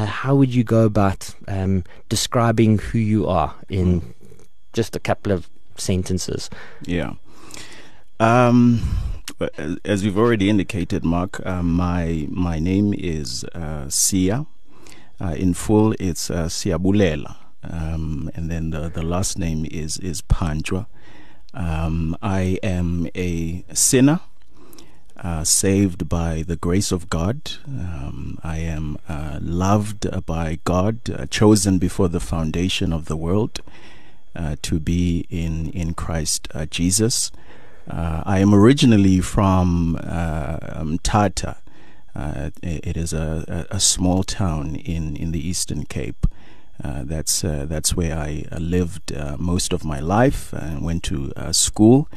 uh, how would you go about um, describing who you are in just a couple of sentences? Yeah. Um, as we've already indicated, Mark, uh, my my name is uh, Siya. Uh, in full, it's uh, Siyabulela, um, and then the, the last name is is Pantshwa. Um, I am a sinner uh, saved by the grace of God. Um, I am uh, loved by God, uh, chosen before the foundation of the world uh, to be in, in Christ uh, Jesus. Uh, I am originally from um, Tata. it is a, a, small town in, in the Eastern Cape. that's that's where I lived most of my life and went to school.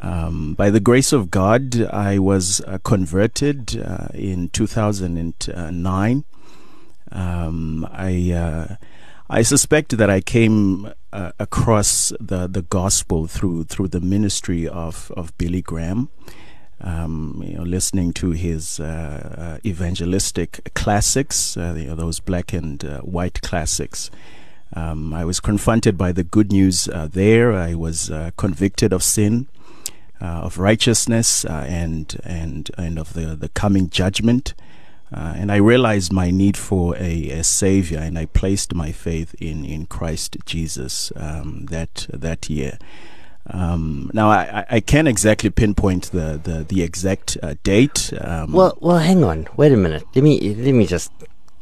Um, by the grace of God, I was uh, converted uh, in 2009. Um, I uh, I suspect that I came uh, across the, the gospel through through the ministry of, of Billy Graham. Um, you know, listening to his uh, uh, evangelistic classics, you know, those black and white classics. Um, I was confronted by the good news there. I was convicted of sin. Uh, of righteousness uh, and and and of the the coming judgment. Uh, and I realized my need for a, a, savior, and I placed my faith in, in Christ Jesus um, that that year. Um, now I, I can't exactly pinpoint the the, the exact uh, date. Um, well, well, hang on, wait a minute. Let me let me just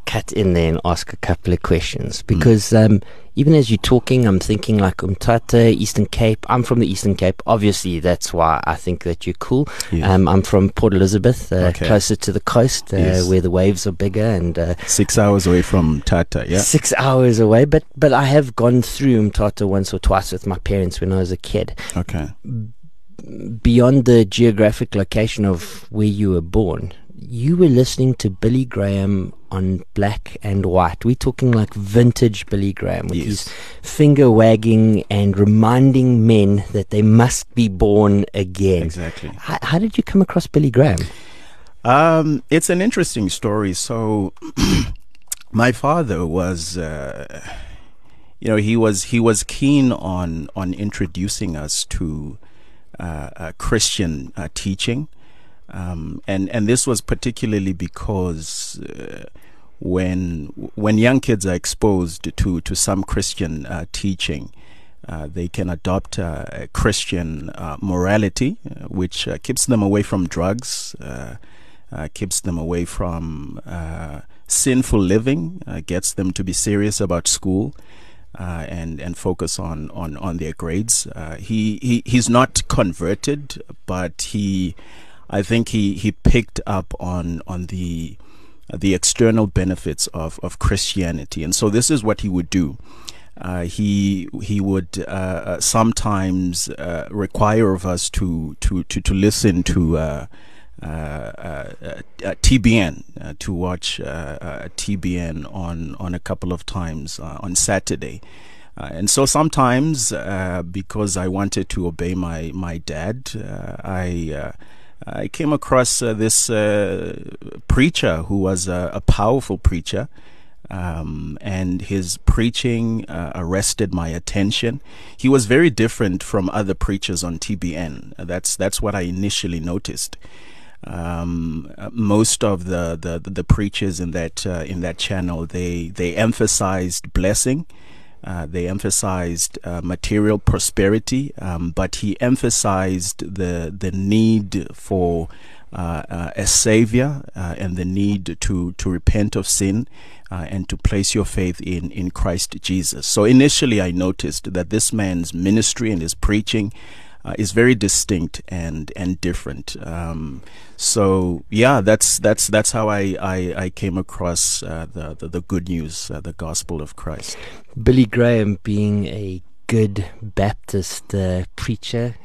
cut in there and ask a couple of questions mm. because mm. um, even as you're talking, I'm thinking like Umtata, Eastern Cape. I'm from the Eastern Cape. Obviously, that's why I think that you're cool. Yeah. Um, I'm from Port Elizabeth, uh, okay. closer to the coast, uh, yes. where the waves are bigger and uh, six hours away from Tata. Yeah, six hours away. But but I have gone through Umtata once or twice with my parents when I was a kid. Okay. Beyond the geographic location of where you were born, you were listening to Billy Graham on black and white. We're talking like vintage Billy Graham with yes. his finger wagging and reminding men that they must be born again. Exactly. How, how did you come across Billy Graham? Um, it's an interesting story. So, my father was, uh, you know, he was he was keen on on introducing us to uh, uh, Christian uh, teaching. Um, and and this was particularly because uh, when when young kids are exposed to to some Christian uh, teaching, uh, they can adopt uh, Christian uh, morality, uh, which keeps them away from drugs, keeps them away from sinful living, gets them to be serious about school. and and focus on on on their grades. he he he's not converted, but he I think he, he picked up on on the the external benefits of, of Christianity, and so this is what he would do. Uh, he he would uh, uh sometimes uh, require of us to to to, to listen to uh, uh, TBN to watch TBN on on a couple of times on Saturday. and so sometimes, because I wanted to obey my my dad, I I came across uh, this uh, preacher who was a, a powerful preacher. Um, and his preaching uh, arrested my attention. He was very different from other preachers on TBN. That's that's what I initially noticed. Um, most of the, the, the preachers in that uh, in that channel they they emphasized blessing uh, they emphasized uh, material prosperity, um, but he emphasized the the need for uh, uh a savior uh, and the need to to repent of sin and to place your faith in in Christ Jesus. So initially, I noticed that this man's ministry and his preaching uh, is very distinct and and different. Um, so yeah, that's that's that's how I I, I came across uh, the, the, the good news, uh, the gospel of Christ. Billy Graham being a good Baptist uh, preacher,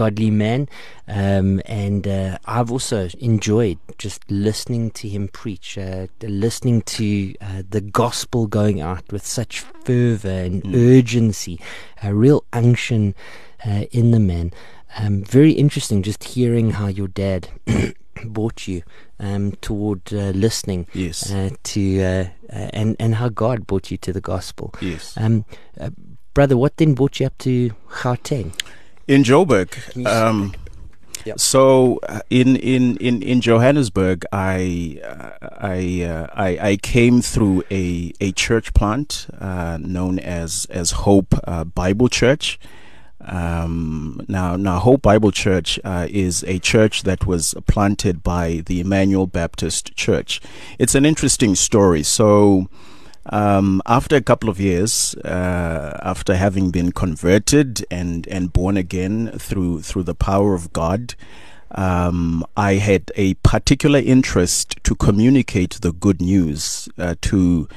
godly man, um, and uh, I've also enjoyed just listening to him preach, uh, listening to uh, the gospel going out with such fervor and mm. urgency, a real unction uh, in the men. Um, very interesting just hearing how your dad brought you um, toward uh, listening Yes. uh, to uh, uh, and and how God brought you to the gospel. yes. Um, uh, brother, what then brought you up to Gauteng? In Joburg. Um, Yep. So in, in, in, in Johannesburg, I I, uh, I I came through a, a church plant uh, known as as Hope uh, Bible Church. Um, now now Hope Bible Church uh, is a church that was planted by the Emmanuel Baptist Church. It's an interesting story. So. Um, after a couple of years, uh, after having been converted and, and born again through through the power of God, um, I had a particular interest to communicate the good news uh, to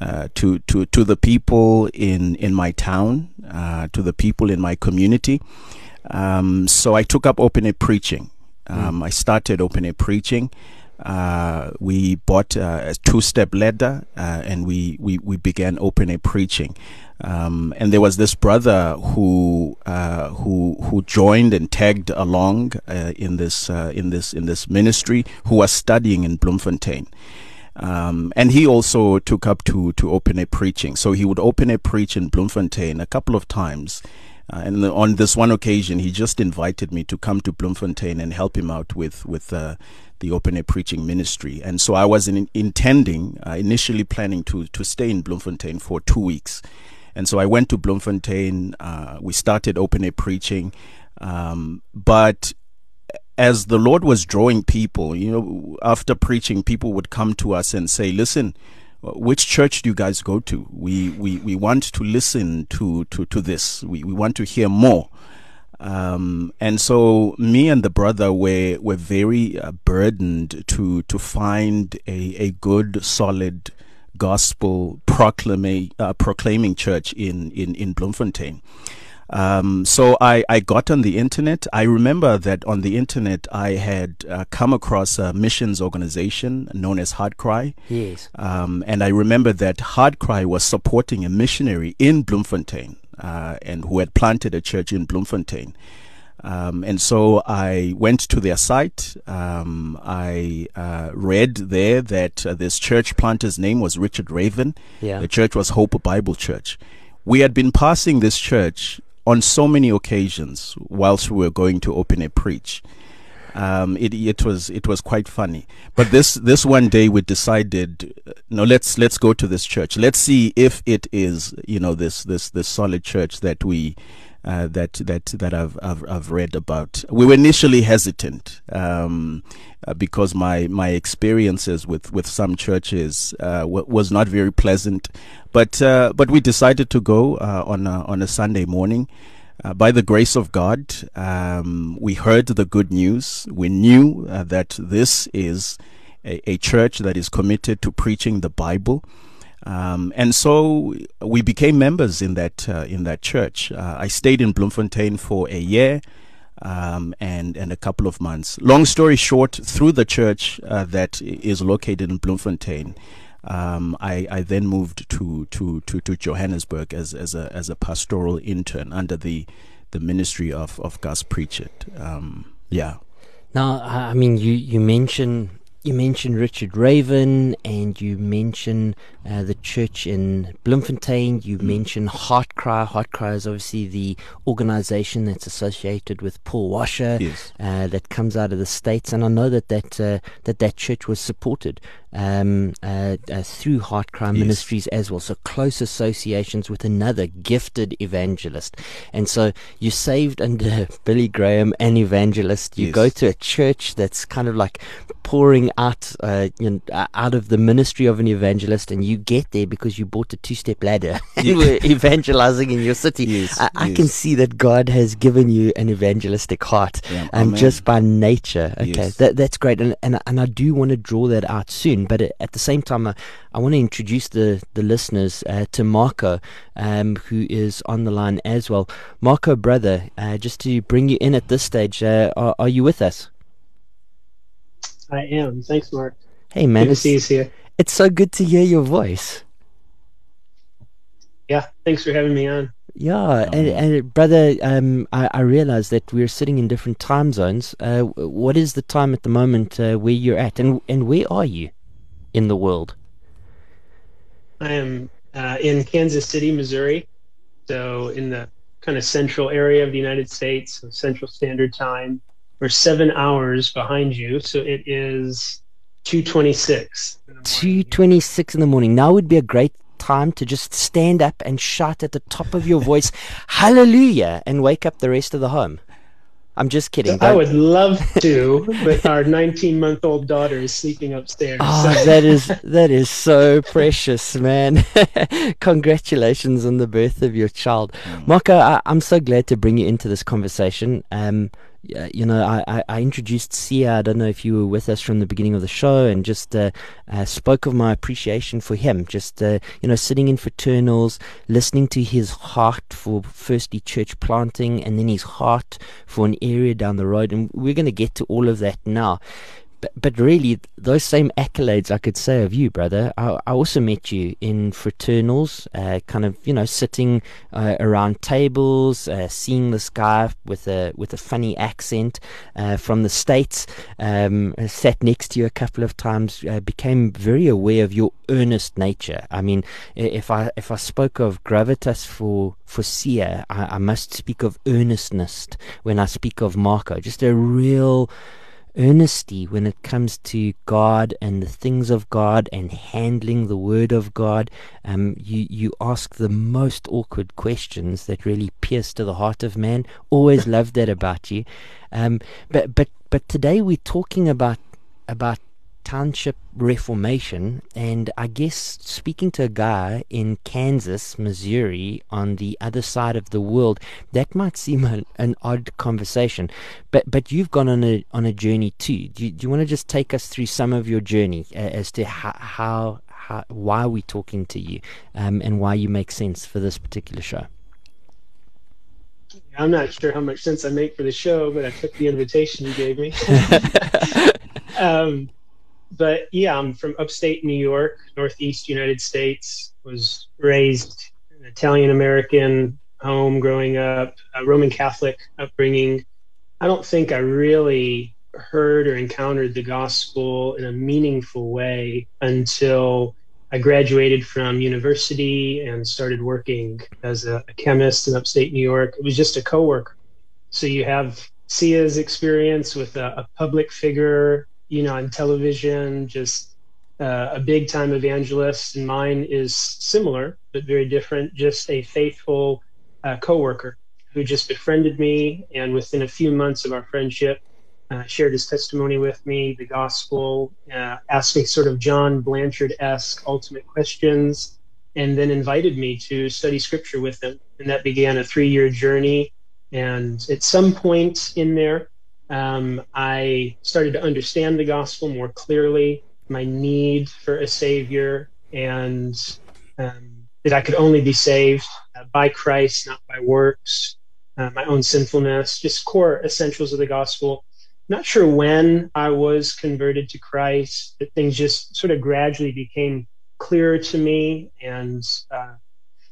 uh, to to to the people in in my town, uh, to the people in my community. Um, so I took up open air preaching. Um, I started open air preaching. Uh, we bought uh, a two-step ladder uh, and we, we, we began open air preaching. Um, and there was this brother who uh, who who joined and tagged along uh, in this uh, in this in this ministry who was studying in Bloemfontein. Um, and he also took up to to open a preaching. So he would open a preach in Bloemfontein a couple of times. Uh, and on this one occasion, he just invited me to come to Bloemfontein and help him out with with uh, the open air preaching ministry. And so I was in, intending, uh, initially planning to to stay in Bloemfontein for two weeks. And so I went to Bloemfontein. Uh, we started open air preaching, um, but as the Lord was drawing people, you know, after preaching, people would come to us and say, "Listen, which church do you guys go to? We we, we want to listen to to to this. We we want to hear more." Um, and so me and the brother were were very uh, burdened to to find a a good solid gospel proclaiming uh, proclaiming church in in in Bloemfontein. Um, so I, I got on the internet. I remember that on the internet I had uh, come across a missions organization known as Heartcry. Yes. Um, and I remember that Heartcry was supporting a missionary in Bloemfontein uh, and who had planted a church in Bloemfontein. Um, and so I went to their site. Um, I uh, read there that uh, this church planter's name was Richard Raven. Yeah. The church was Hope Bible Church. We had been passing this church on so many occasions whilst we were going to open a preach. Um, it it was it was quite funny. But this this one day we decided, uh, no, let's let's go to this church. Let's see if it is you know this this this solid church that we. Uh, that that that I've, I've I've read about. We were initially hesitant um, uh, because my my experiences with, with some churches uh, w- was not very pleasant, but uh, but we decided to go uh, on a, on a Sunday morning. Uh, by the grace of God, um, we heard the good news. We knew uh, that this is a, a church that is committed to preaching the Bible. Um, and so we became members in that uh, in that church. Uh, I stayed in Bloemfontein for a year um, and and a couple of months. Long story short, through the church uh, that is located in Bloemfontein, um, I, I then moved to, to, to, to Johannesburg as as a as a pastoral intern under the the ministry of of Gus Preachett. Um, yeah. Now, I I mean, you you mention you mentioned Richard Raven, and you mention uh, the church in Bloemfontein. You mention Heartcry. Heartcry is obviously the organisation that's associated with Paul Washer, Yes. uh, that comes out of the states, and I know that that uh, that that church was supported um, uh, uh, through Heartcry Yes. Ministries as well. So close associations with another gifted evangelist, and so you saved under Billy Graham, an evangelist. You Yes. go to a church that's kind of like pouring out uh, you know, uh, out of the ministry of an evangelist, and you get there because you bought a two-step ladder and Yeah. were evangelizing in your city. Yes, I, I can see that God has given you an evangelistic heart, Yeah, um, just by nature. Okay, that that's great, and and and I do want to draw that out soon. But at the same time, I, I want to introduce the the listeners uh, to Marco, um, who is on the line as well. Marco, brother, uh, just to bring you in at this stage, uh, are, are you with us? I am. Thanks, Mark. Hey, man, Good to it's, see you here. it's so good to hear your voice. Yeah, thanks for having me on. Yeah, um, and, and, brother, um, I, I realize that we're sitting in different time zones. Uh, what is the time at the moment uh, where you're at, and and where are you in the world? I am uh, in Kansas City, Missouri, so in the kind of central area of the United States, so Central Standard Time. We're seven hours behind you, so it is two twenty six. Two twenty six in the morning. Now would be a great time to just stand up and shout at the top of your voice, Hallelujah, and wake up the rest of the home. I'm just kidding. I would love to, but our 19 month old daughter is sleeping upstairs. Oh, so. that is that is so precious, man. Congratulations on the birth of your child, mm. Marco. I, am so glad to bring you into this conversation. Um, you know, I, I introduced Siya. I don't know if you were with us from the beginning of the show, and just uh, uh, spoke of my appreciation for him. Just uh, you know, sitting in fraternals, listening to his heart for firstly church planting, and then his heart for an area down the road. And we're going to get to all of that now but, but really, those same accolades I could say of you, brother. I, I also met you in fraternals, uh, kind of, you know, sitting uh, around tables, uh, seeing this guy with a with a funny accent uh, from the states. Um, sat next to you a couple of times. Uh, became very aware of your earnest nature. I mean, if I if I spoke of gravitas for for Siya, I, I must speak of earnestness when I speak of Marco. Just a real earnesty when it comes to God and the things of God and handling the Word of God. Um, you you ask the most awkward questions that really pierce to the heart of man. Always loved that about you. Um, but but but today we're talking about about township reformation and I guess speaking to a guy in Kansas, Missouri on the other side of the world that might seem an, an odd conversation but but you've gone on a on a journey too do you, do you want to just take us through some of your journey uh, as to how, how, how why are we talking to you um, and why you make sense for this particular show I'm not sure how much sense I make for the show, but I took the invitation you gave me. um, but yeah, I'm from upstate New York, Northeast United States. Was raised an Italian American home growing up, a Roman Catholic upbringing. I don't think I really heard or encountered the gospel in a meaningful way until I graduated from university and started working as a, chemist in upstate New York. It was just a coworker. So you have Siya's experience with a, a public figure you know, on television, just uh, a big time evangelist. And mine is similar, but very different, just a faithful uh, coworker who just befriended me. And within a few months of our friendship, uh, shared his testimony with me, the gospel, uh, asked me sort of John Blanchard esque ultimate questions, and then invited me to study scripture with him. And that began a three year journey. And at some point in there, um, I started to understand the gospel more clearly, my need for a savior, and um, that I could only be saved uh, by Christ, not by works, uh, my own sinfulness, just core essentials of the gospel. Not sure when I was converted to Christ, but things just sort of gradually became clearer to me and uh,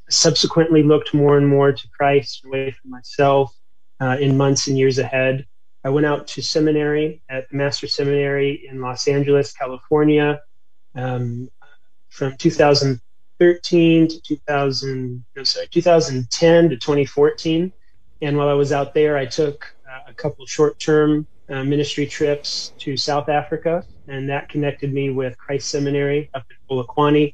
subsequently looked more and more to Christ away from myself uh, in months and years ahead. I went out to seminary at Master Seminary in Los Angeles, California, um, from 2013 to 2000, no, sorry, 2010 to 2014. And while I was out there, I took uh, a couple short-term uh, ministry trips to South Africa, and that connected me with Christ Seminary up in Polokwane.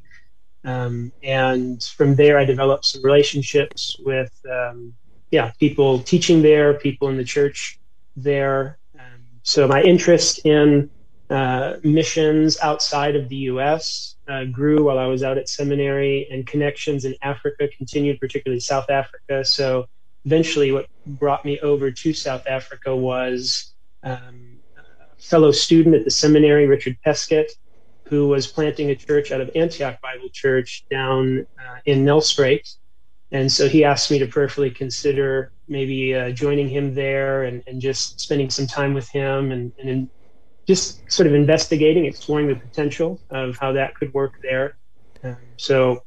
Um, and from there, I developed some relationships with, um, yeah, people teaching there, people in the church there. Um, so my interest in uh, missions outside of the U.S. Uh, grew while I was out at seminary, and connections in Africa continued, particularly South Africa. So eventually, what brought me over to South Africa was um, a fellow student at the seminary, Richard Peskett, who was planting a church out of Antioch Bible Church down uh, in Nelspruit. And so he asked me to prayerfully consider maybe uh, joining him there and, and just spending some time with him and, and just sort of investigating, exploring the potential of how that could work there. Um, so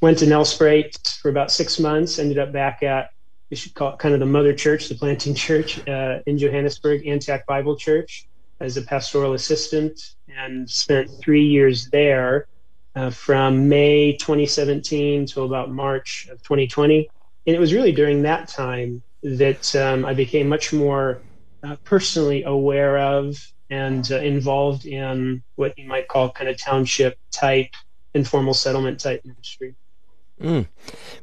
went to Nelspruit for about six months. Ended up back at we should call it kind of the mother church, the planting church uh, in Johannesburg, Antioch Bible Church, as a pastoral assistant, and spent three years there uh, from May 2017 to about March of 2020. And it was really during that time that um, I became much more uh, personally aware of and uh, involved in what you might call kind of township type, informal settlement type ministry. Mm.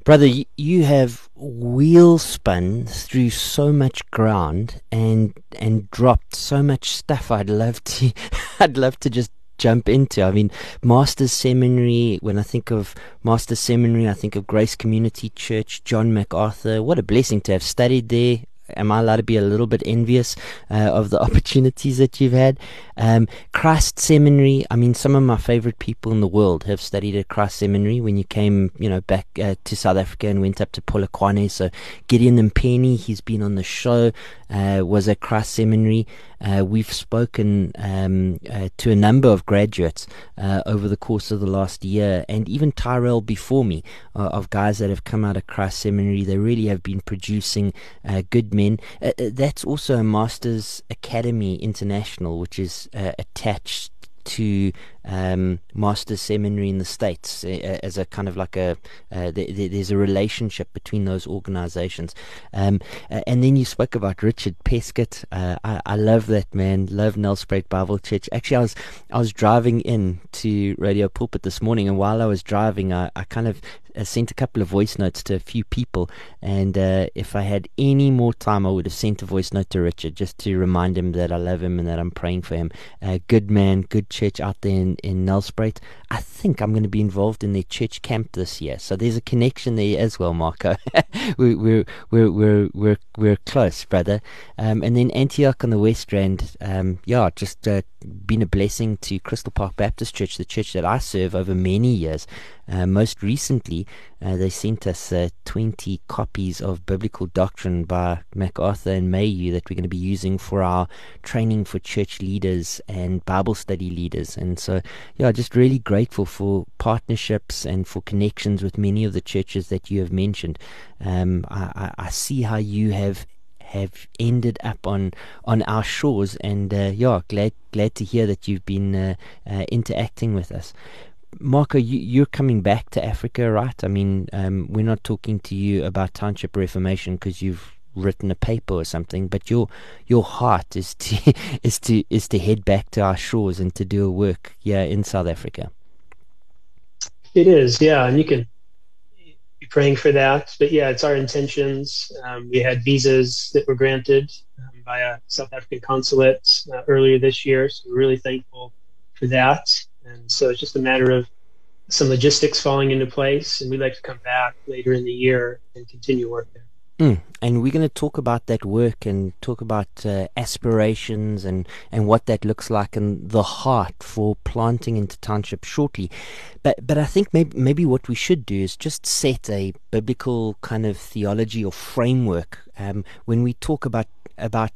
Brother, you have wheel spun through so much ground and and dropped so much stuff. I'd love to, I'd love to just jump into. I mean, Master's Seminary. When I think of Master's Seminary, I think of Grace Community Church, John MacArthur. What a blessing to have studied there am I allowed to be a little bit envious uh, of the opportunities that you've had? Um, Christ Seminary. I mean, some of my favorite people in the world have studied at Christ Seminary. When you came, you know, back uh, to South Africa and went up to Polokwane, so Gideon Mpeni, he's been on the show, uh, was at Christ Seminary. Uh, we've spoken um, uh, to a number of graduates uh, over the course of the last year, and even Tyrell before me, uh, of guys that have come out of Christ Seminary. They really have been producing uh, good men. That's also a Masters Academy International, which is attached to um, master's seminary in the states uh, as a kind of like a uh, there's a relationship between those organizations. Um, and then you spoke about Richard Peskett uh, I, I, love that man love Nelspruit Bible Church. Actually I was I was driving in to Radio Pulpit this morning and while I was driving I, I kind of uh, sent a couple of voice notes to a few people, and uh, if I had any more time, I would have sent a voice note to Richard just to remind him that I love him and that I'm praying for him. Uh, good man, good church out there in, in Nelspruit. I think I'm going to be involved in their church camp this year, so there's a connection there as well, Marco. we, we're, we're, we're, we're, we're close, brother. Um, and then Antioch on the West Rand, um, yeah, just uh, been a blessing to Crystal Park Baptist Church, the church that I serve over many years. Uh, most recently, uh, they sent us uh, 20 copies of Biblical Doctrine by MacArthur and Mayhew that we're going to be using for our training for church leaders and Bible study leaders. And so, yeah, just really grateful for partnerships and for connections with many of the churches that you have mentioned. Um, I, I, I see how you have have ended up on on our shores, and uh, yeah, glad glad to hear that you've been uh, uh, interacting with us. Marco, you, are coming back to Africa, right? I mean, um, we're not talking to you about township reformation because you've written a paper or something, but your your heart is to is to is to head back to our shores and to do a work here in South Africa. It is, yeah, and you can be praying for that. But yeah, it's our intentions. Um, we had visas that were granted um, by a South African consulate uh, earlier this year, so we're really thankful for that. And so it's just a matter of some logistics falling into place, and we'd like to come back later in the year and continue work there. Mm. And we're going to talk about that work and talk about uh, aspirations and, and what that looks like and the heart for planting into township shortly. But but I think maybe maybe what we should do is just set a biblical kind of theology or framework um, when we talk about about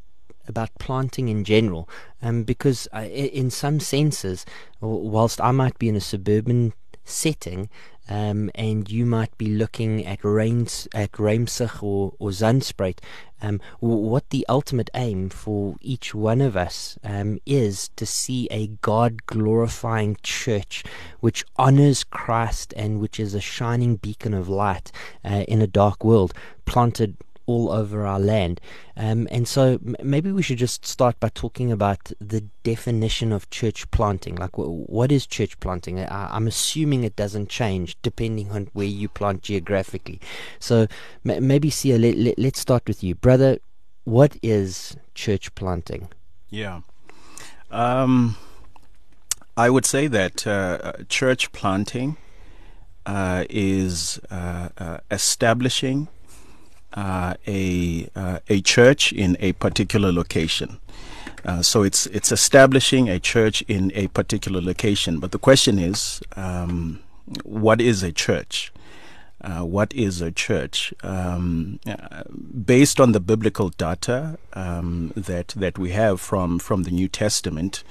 about planting in general, um, because uh, in some senses, whilst I might be in a suburban setting, um, and you might be looking at Reins, at or, or um, what the ultimate aim for each one of us um, is to see a God glorifying church which honors Christ and which is a shining beacon of light uh, in a dark world, planted all over our land. Um, and so m- maybe we should just start by talking about the definition of church planting. Like, w- what is church planting? I- am assuming it doesn't change depending on where you plant geographically. So m- maybe, Siya, let, let, let's start with you. Brother, what is church planting? Yeah. Um, I would say that uh, church planting uh, is uh, uh establishing uh, a uh, a church in a particular location. Uh, so it's it's establishing a church in a particular location. But the question is, um, what is a church? Uh, what is a church? Um, based on the biblical data um, that that we have from from the New Testament,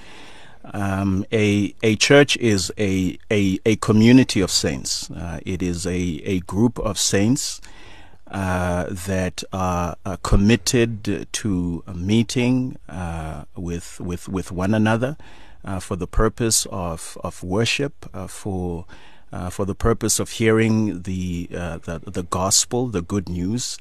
Um, a a church is a a, a community of saints. Uh, it is a, a group of saints uh, that are, are, committed to meeting uh, with with with one another uh, for the purpose of of worship, uh, for uh, for the purpose of hearing the the, the gospel, the good news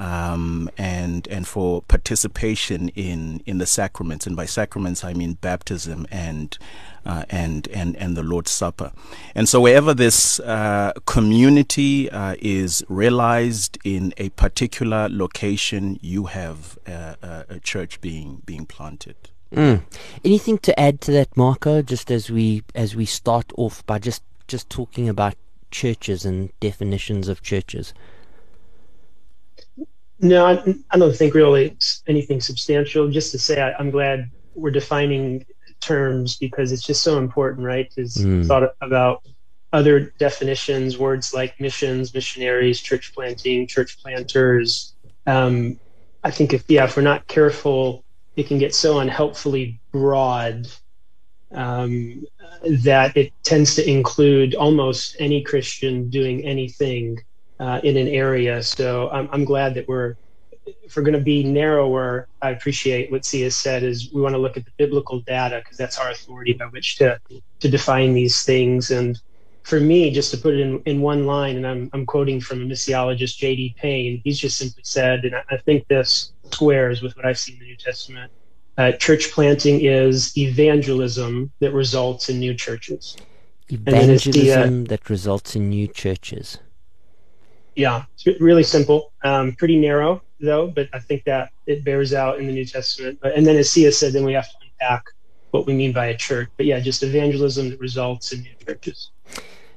um, and and for participation in in the sacraments. And by sacraments, I mean baptism and uh, and and and the Lord's Supper. And so, wherever this uh, community uh, is realized in a particular location, you have uh, a church being being planted. Mm. Anything to add to that, Marco? Just as we as we start off by just just talking about churches and definitions of churches. No, I, I, don't think really anything substantial. Just to say, I, am glad we're defining terms because it's just so important, right? To mm. thought about other definitions, words like missions, missionaries, church planting, church planters. Um, I think if yeah, if we're not careful, it can get so unhelpfully broad um, that it tends to include almost any Christian doing anything uh, in an area. So I'm, I'm glad that we're if we're going to be narrower, I appreciate what Siya said is we want to look at the biblical data because that's our authority by which to to define these things. And for me, just to put it in, in one line, and I'm, I'm quoting from a missiologist, J.D. Payne, he's just simply said, and I, I think this squares with what I've seen in the New Testament, uh, church planting is evangelism that results in new churches. Evangelism that results in new churches yeah, it's really simple, um, pretty narrow though, but I think that it bears out in the New Testament. And then as Siya said, then we have to unpack what we mean by a church. But yeah, just evangelism that results in new churches.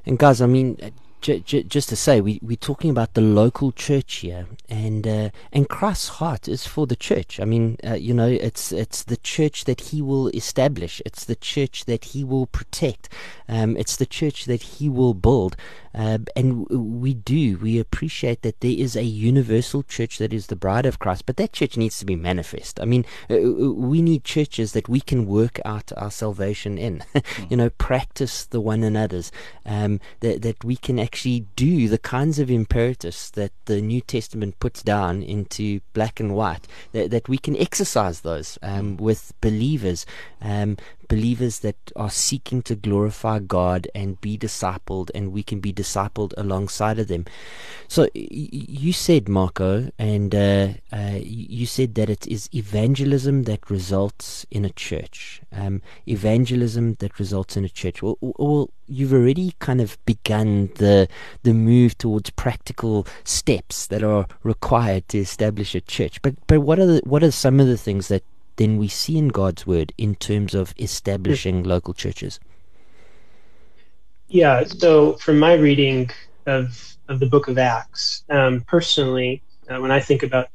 And guys, I mean, j- j- just to say, we we're talking about the local church here, and uh, and Christ's heart is for the church. I mean, uh, you know, it's it's the church that He will establish. It's the church that He will protect. Um, it's the church that He will build. Uh, and we do, we appreciate that there is a universal church that is the bride of Christ, but that church needs to be manifest. I mean, uh, uh we need churches that we can work out our salvation in, you know, practice the one another's, um, that, that we can actually do the kinds of imperatives that the New Testament puts down into black and white, that, that we can exercise those um, with believers. Um, believers that are seeking to glorify God and be discipled, and we can be discipled alongside of them. So you said, Marco, and uh, uh, you said that it is evangelism that results in a church. Um, evangelism that results in a church. Well, well, you've already kind of begun the the move towards practical steps that are required to establish a church. But but what are the, what are some of the things that than we see in God's word in terms of establishing local churches? Yeah, so from my reading of of the book of Acts, um, personally, uh, when I think about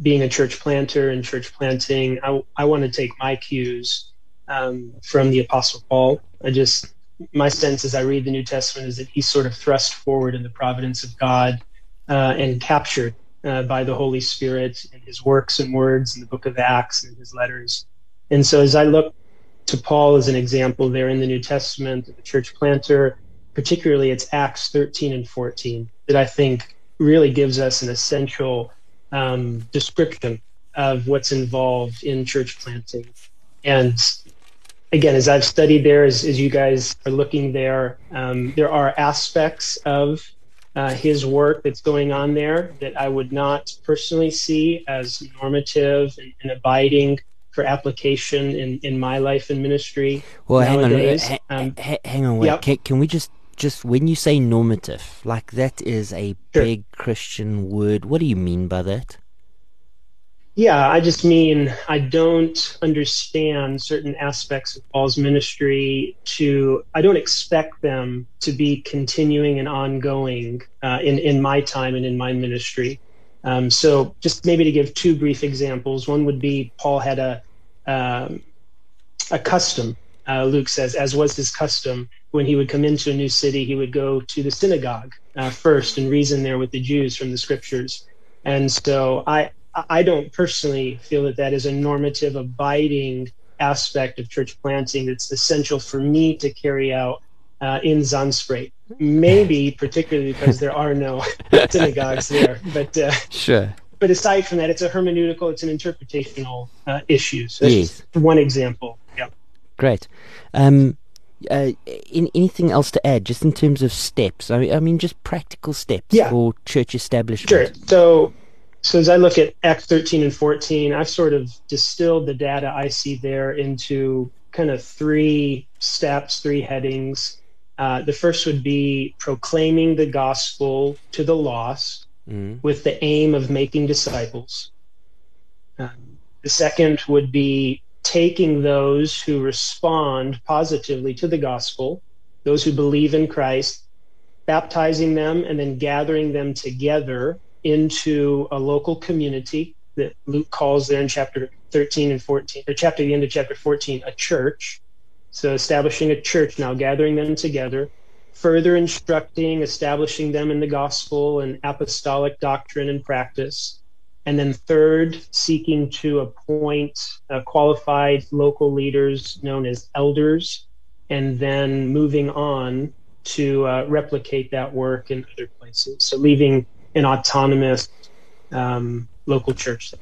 being a church planter and church planting, I, I want to take my cues um, from the Apostle Paul. I just my sense as I read the New Testament is that he's sort of thrust forward in the providence of God uh, and captured uh, by the Holy Spirit in his works and words in the book of Acts and his letters. And so as I look to Paul as an example there in the New Testament, the church planter, particularly it's Acts 13 and 14 that I think really gives us an essential um, description of what's involved in church planting. And again, as I've studied there, as, as you guys are looking there, um, there are aspects of uh, his work that's going on there that I would not personally see as normative and, and abiding for application in, in my life and ministry. Well, nowadays. hang on, um, hang on, wait. Yep. Can, can we just just when you say normative, like that is a sure. big Christian word. What do you mean by that? Yeah, I just mean I don't understand certain aspects of Paul's ministry to, I don't expect them to be continuing and ongoing uh, in, in my time and in my ministry. Um, so, just maybe to give two brief examples, one would be Paul had a, um, a custom, uh, Luke says, as was his custom. When he would come into a new city, he would go to the synagogue uh, first and reason there with the Jews from the scriptures. And so I, I don't personally feel that that is a normative, abiding aspect of church planting that's essential for me to carry out uh, in Zandspruit. Maybe particularly because there are no synagogues there, but uh, sure. But aside from that, it's a hermeneutical, it's an interpretational uh, issue. So that's yes. one example. Yeah. Great. Um, uh, in, anything else to add, just in terms of steps? I mean, I mean just practical steps yeah. for church establishment. Sure. So, so as I look at Acts 13 and 14, I've sort of distilled the data I see there into kind of three steps, three headings. Uh, the first would be proclaiming the gospel to the lost mm. with the aim of making disciples. Um, the second would be taking those who respond positively to the gospel, those who believe in Christ, baptizing them, and then gathering them together into a local community that Luke calls there in chapter 13 and 14, or chapter the end of chapter 14, a church. So establishing a church now, gathering them together, further instructing, establishing them in the gospel and apostolic doctrine and practice, and then third, seeking to appoint uh, qualified local leaders known as elders, and then moving on to uh, replicate that work in other places. So leaving an autonomous um, local church.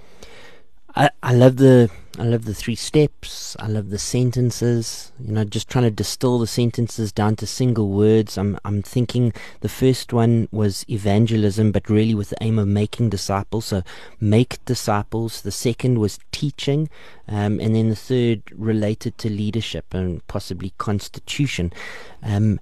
I, I love the I love the three steps. I love the sentences. You know, just trying to distill the sentences down to single words. I'm I'm thinking the first one was evangelism, but really with the aim of making disciples. So make disciples. The second was teaching, um, and then the third related to leadership and possibly constitution. Um,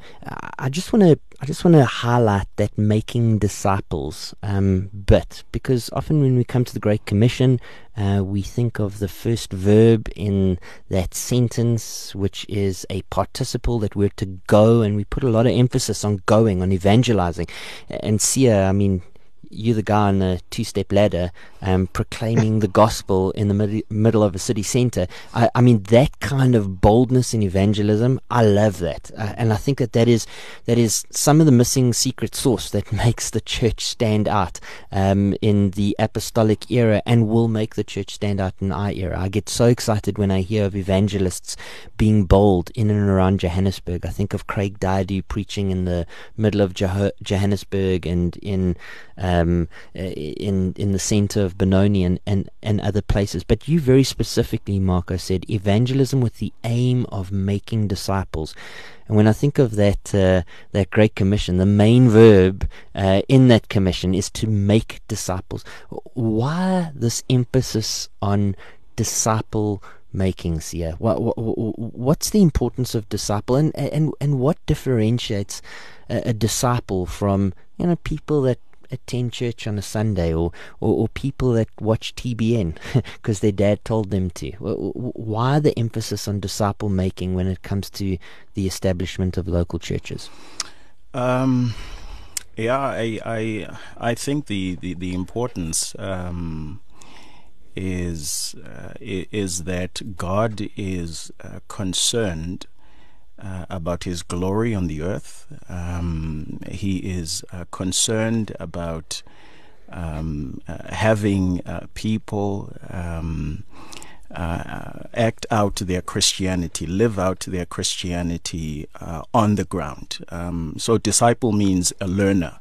I just want to I just want to highlight that making disciples um, bit because often when we come to the Great Commission, uh, we think of the first verb in that sentence, which is a participle that we're to go, and we put a lot of emphasis on going, on evangelizing. And Siya, I mean, you're the guy on the two step ladder um, proclaiming the gospel in the mid- middle of a city center. I, I, mean, that kind of boldness in evangelism, I love that. Uh, and I think that that is, that is some of the missing secret sauce that makes the church stand out um, in the apostolic era and will make the church stand out in our era. I get so excited when I hear of evangelists being bold in and around Johannesburg. I think of Craig Diadu preaching in the middle of Johannesburg and in um, in in the center of Benoni and, and, and other places. But you very specifically, Marco, said evangelism with the aim of making disciples. And when I think of that uh, that great commission, the main verb uh, in that commission is to make disciples. Why this emphasis on disciple making here? What, what, what's the importance of disciple, and and and what differentiates a, a disciple from you know people that attend church on a Sunday or, or, or people that watch TBN because their dad told them to? Why the emphasis on disciple making when it comes to the establishment of local churches? Um, yeah, I, I, I think the, the, the importance um, is, uh, is that God is uh, concerned uh, about his glory on the earth. Um, he is uh, concerned about um, uh, having uh, people um, uh, act out their Christianity, live out their Christianity uh, on the ground. Um, so, disciple means a learner.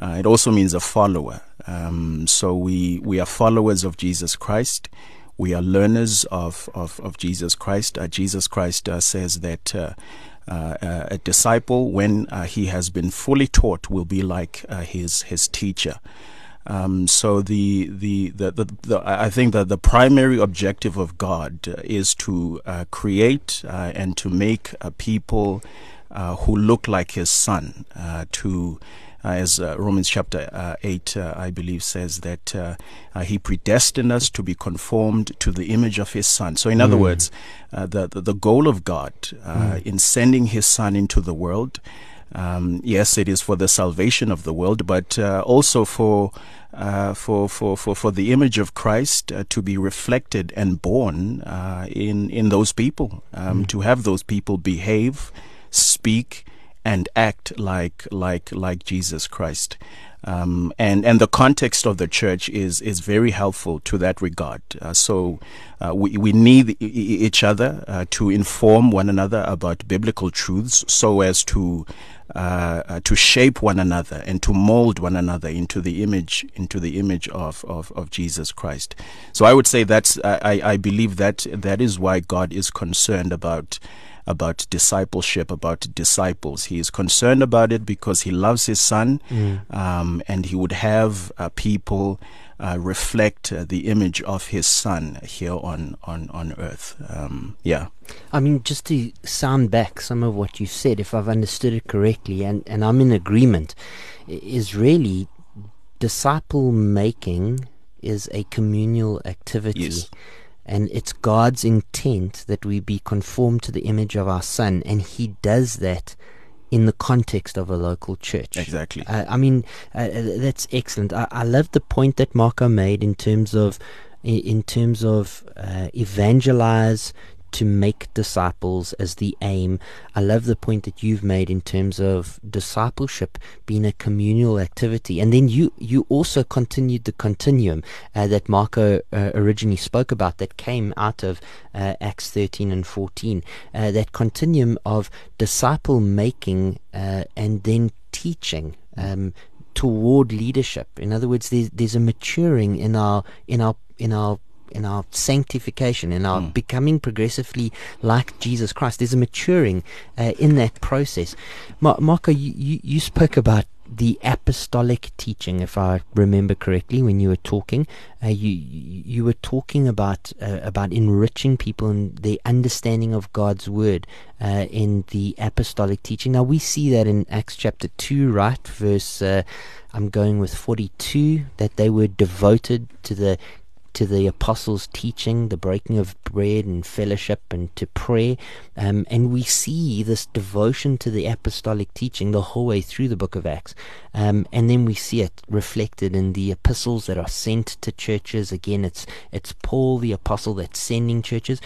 it also means a follower. Um, so we we are followers of Jesus Christ we are learners of, of, of Jesus Christ. Uh, Jesus Christ uh, says that uh, uh a disciple, when uh, he has been fully taught, will be like uh, his his teacher. Um, so the, the, the, the, the, I think that the primary objective of God is to create and to make people who look like His Son, to as uh, Romans chapter uh, 8, I believe, says that He predestined us to be conformed to the image of His Son. So, in mm. other words, the, the, the goal of God mm. in sending His Son into the world. Um, yes, it is for the salvation of the world, but uh, also for, uh, for for for for the image of Christ uh, to be reflected and born in in those people, um, mm. to have those people behave, speak, and act like like like Jesus Christ. Um, and and the context of the church is is very helpful to that regard. Uh, so uh, we we need each other uh, to inform one another about biblical truths, so as to uh, uh, to shape one another and to mold one another into the image into the image of, of, of Jesus Christ. So I would say that's I, I believe that that is why God is concerned about about discipleship, about disciples. He is concerned about it because he loves his son, mm. um, and he would have uh, people uh, reflect uh, the image of his son here on on on earth. Um, yeah. I mean, just to sound back some of what you said, if I've understood it correctly, and and I'm in agreement, is really disciple making is a communal activity. Yes. And it's God's intent that we be conformed to the image of our Son, and He does that in the context of a local church. Exactly. Uh, I mean, uh, uh that's excellent. I, I love the point that Marco made in terms of in terms of uh, evangelize to make disciples as the aim. I love the point that you've made in terms of discipleship being a communal activity. And then you, you also continued the continuum uh, that Marco uh, originally spoke about that came out of uh, Acts 13 and 14. Uh, that continuum of disciple making uh, and then teaching. Um, toward leadership. In other words, there's, there's a maturing in our in our in our in our sanctification, in our mm. becoming progressively like Jesus Christ. There's a maturing uh, in that process. Mar- Marco, you, you, you, spoke about the apostolic teaching, if I remember correctly, when you were talking. Uh, you you were talking about uh, about enriching people and the understanding of God's word uh, in the apostolic teaching. Now we see that in Acts chapter two, right, verse. Uh, I'm going with 42 that they were devoted to the to the apostles' teaching, the breaking of bread and fellowship, and to prayer. Um, and we see this devotion to the apostolic teaching the whole way through the book of Acts. Um, and then we see it reflected in the epistles that are sent to churches. Again, it's it's Paul the apostle that's sending churches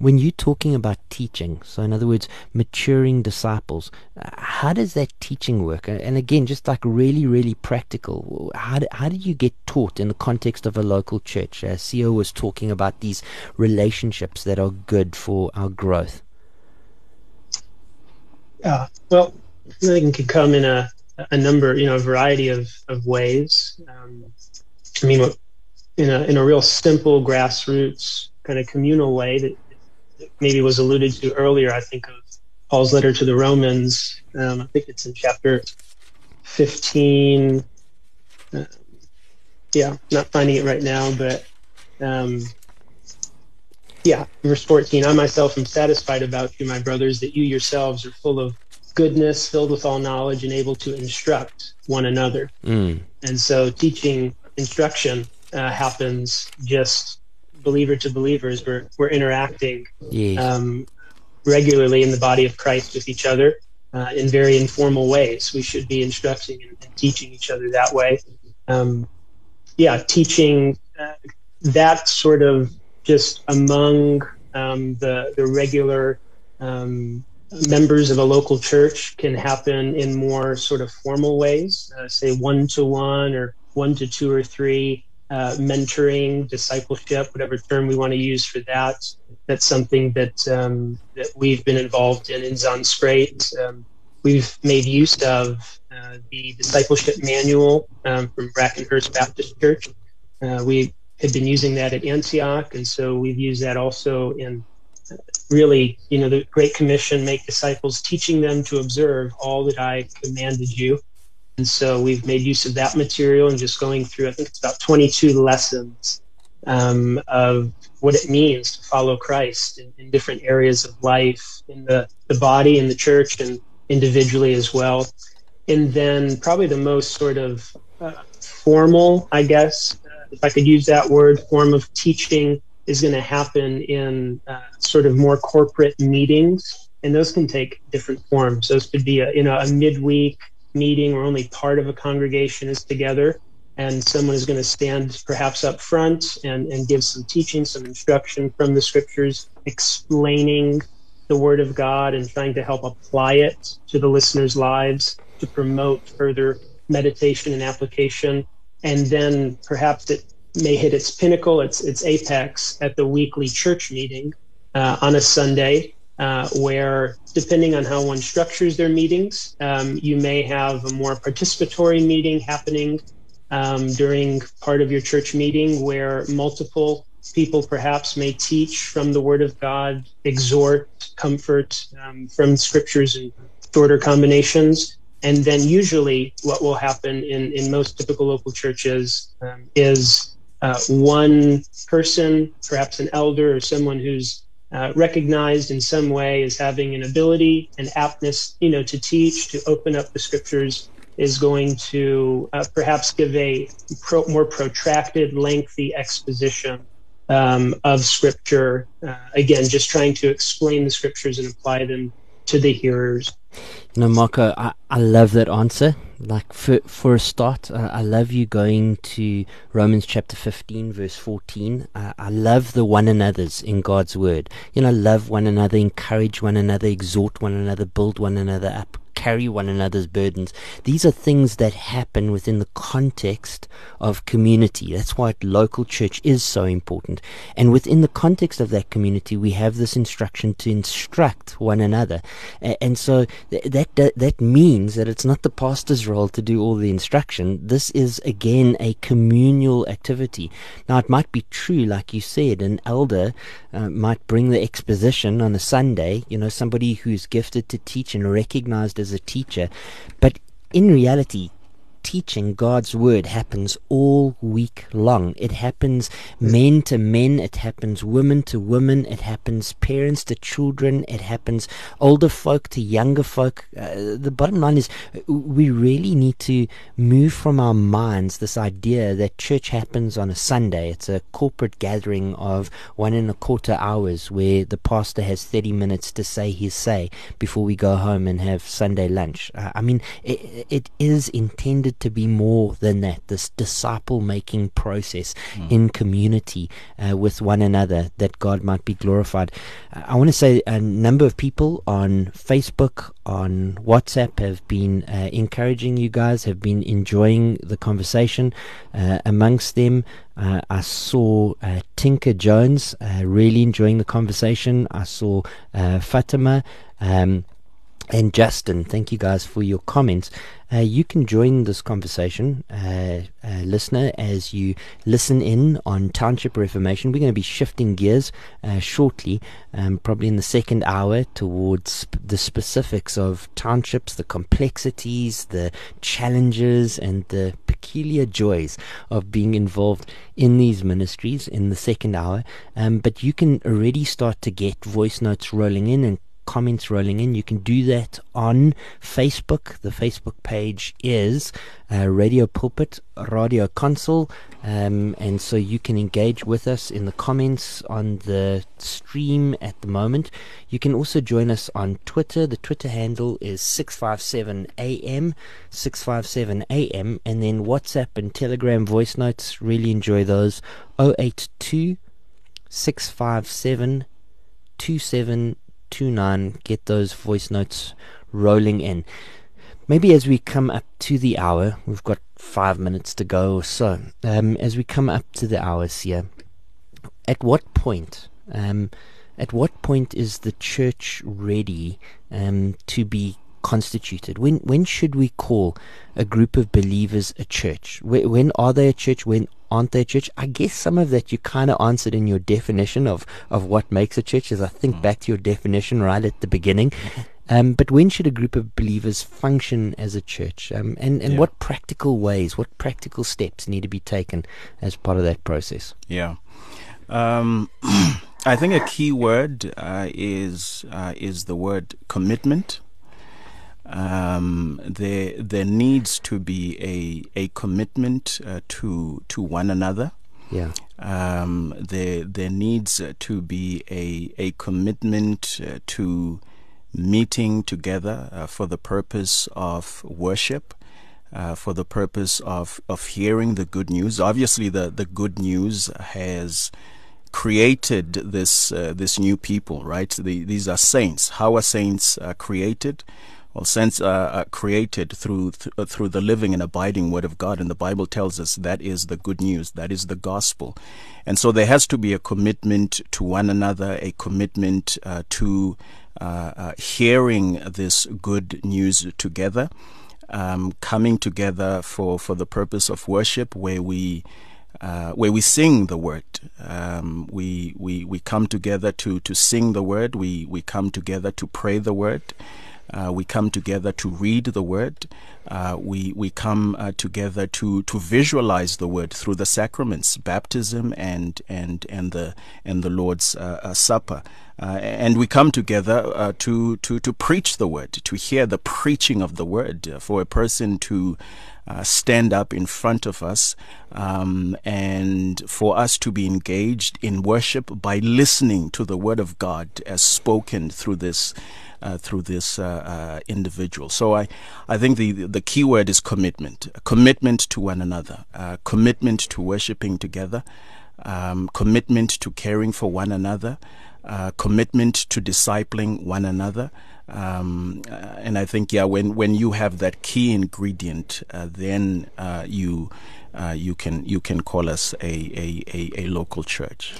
when you're talking about teaching, so in other words, maturing disciples, uh, how does that teaching work? And again, just like really, really practical, how, do, how did you get taught in the context of a local church? Uh, Siya was talking about these relationships that are good for our growth. Yeah, well, I think it can come in a, a number, you know, a variety of, of ways. Um, I mean, in a, in a real simple grassroots kind of communal way that maybe was alluded to earlier. I think of Paul's letter to the Romans. Um, I think it's in chapter 15. Uh, yeah, not finding it right now, but um, yeah, verse 14. I myself am satisfied about you, my brothers, that you yourselves are full of goodness, filled with all knowledge, and able to instruct one another. Mm. And so, teaching, instruction uh, happens just believer to believers. We're we're interacting yes. um, regularly in the body of Christ with each other uh, in very informal ways. We should be instructing and, and teaching each other that way. Um, yeah, teaching uh, that sort of just among um, the the regular um, members of a local church can happen in more sort of formal ways, uh, say one to one or one to two or three uh, mentoring, discipleship, whatever term we want to use for that. That's something that um, that we've been involved in in Zandspruit. Um, we've made use of uh, the discipleship manual um, from Brackenhurst Baptist Church. Uh, we had been using that at Antioch, and so we've used that also in uh, really, you know, the Great Commission, make disciples, teaching them to observe all that I commanded you. And so we've made use of that material and just going through, I think it's about 22 lessons um, of what it means to follow Christ in, in, different areas of life, in the, the body, in the church, and individually as well. And then probably the most sort of uh, formal, I guess, uh, if I could use that word, form of teaching is going to happen in uh, sort of more corporate meetings. And those can take different forms. Those could be a, you know, a midweek meeting where only part of a congregation is together and someone is going to stand perhaps up front and, and give some teaching, some instruction from the scriptures, explaining the Word of God and trying to help apply it to the listeners' lives to promote further meditation and application. And then perhaps it may hit its pinnacle, its, its apex at the weekly church meeting uh, on a Sunday, uh, where depending on how one structures their meetings, um, you may have a more participatory meeting happening um, during part of your church meeting where multiple people perhaps may teach from the Word of God, exhort, comfort um, from scriptures and shorter combinations. And then usually what will happen in, in most typical local churches um, is uh, one person, perhaps an elder or someone who's uh, recognized in some way as having an ability and aptness, you know, to teach, to open up the scriptures, is going to uh, perhaps give a pro- more protracted, lengthy exposition um, of scripture. Uh, again, just trying to explain the scriptures and apply them to the hearers. Know, Marco, I, I love that answer. Like for for a start, uh, I love you going to Romans chapter fifteen, verse fourteen. Uh, I love the one another's in God's word. You know, love one another, encourage one another, exhort one another, build one another up, carry one another's burdens. These are things that happen within the context of community. That's why local church is so important. And within the context of that community, we have this instruction to instruct one another. And so that, that, means that it's not the pastor's role to do all the instruction. This is again a communal activity. Now it might be true, like you said, an elder uh, might bring the exposition on a Sunday, you know, somebody who's gifted to teach and recognized as a teacher. But in reality, teaching God's word happens all week long. It happens men to men, it happens women to women, it happens parents to children, it happens older folk to younger folk. Uh, the bottom line is we really need to move from our minds this idea that church happens on a Sunday. It's a corporate gathering of one and a quarter hours where the pastor has 30 minutes to say his say before we go home and have Sunday lunch. Uh, I mean, it, it is intended to be more than that. This disciple making process mm. in community uh, with one another that God might be glorified. Uh, I want to say a number of people on Facebook, on WhatsApp have been uh, encouraging you guys, have been enjoying the conversation. Uh, amongst them, uh, I saw uh, Tinker Jones really enjoying the conversation. I saw Fatima. Um, and Justin, thank you guys for your comments. Uh, you can join this conversation, uh, uh, listener, as you listen in on Township Reformation. We're going to be shifting gears uh, shortly, um, probably in the second hour, towards the specifics of townships, the complexities, the challenges, and the peculiar joys of being involved in these ministries in the second hour. Um, but you can already start to get voice notes rolling in and comments rolling in. You can do that on Facebook. The Facebook page is uh, Radio Pulpit Radio Kansel. Um, and so you can engage with us in the comments on the stream at the moment. You can also join us on Twitter. The Twitter handle is 657am, 657am, and then WhatsApp and Telegram voice notes. Really enjoy those. 082 657 27 nine. Get those voice notes rolling in. Maybe as we come up to the hour, we've got five minutes to go or so. Um, as we come up to the hours here, at what point, um, at what point is the church ready um, to be constituted? When when should we call a group of believers a church? When, when are they a church? When aren't they a church? I guess some of that you kind of answered in your definition of, of what makes a church. As I think mm. back to your definition right at the beginning. Um, but when should a group of believers function as a church? Um, and and yeah. what practical ways, what practical steps need to be taken as part of that process? Yeah. Um, I think a key word uh, is uh, is the word commitment um, there there needs to be a a commitment uh, to to one another. Yeah. Um, there there needs to be a a commitment uh, to meeting together uh, for the purpose of worship. Uh, for the purpose of, of hearing the good news. Obviously, the, the good news has created this uh, this new people, right? The, these are saints. How are saints uh, created? Well, saints are created through th- uh, through the living and abiding Word of God, and the Bible tells us that is the good news. That is the gospel, and so there has to be a commitment to one another, a commitment uh, to uh, hearing this good news together. Um, coming together for, for the purpose of worship, where we uh, where we sing the word. Um, we, we, we come together to, to sing the word. We, we come together to pray the word. Uh, we come together to read the word. Uh, we we come uh, together to to visualize the word through the sacraments, baptism and and and the and the Lord's uh, uh, supper. Uh, and we come together to to to preach the word, to hear the preaching of the word, for a person to uh, stand up in front of us um, and for us to be engaged in worship by listening to the word of God as spoken through this. Uh, through this uh, uh individual, so I, I think the key word is commitment. Commitment to one another. Uh, commitment to worshiping together. Um, commitment to caring for one another. Uh, commitment to discipling one another. Um, uh, and I think, yeah, when, when you have that key ingredient, uh, then uh, you uh, you can you can call us a, a, a, a local church.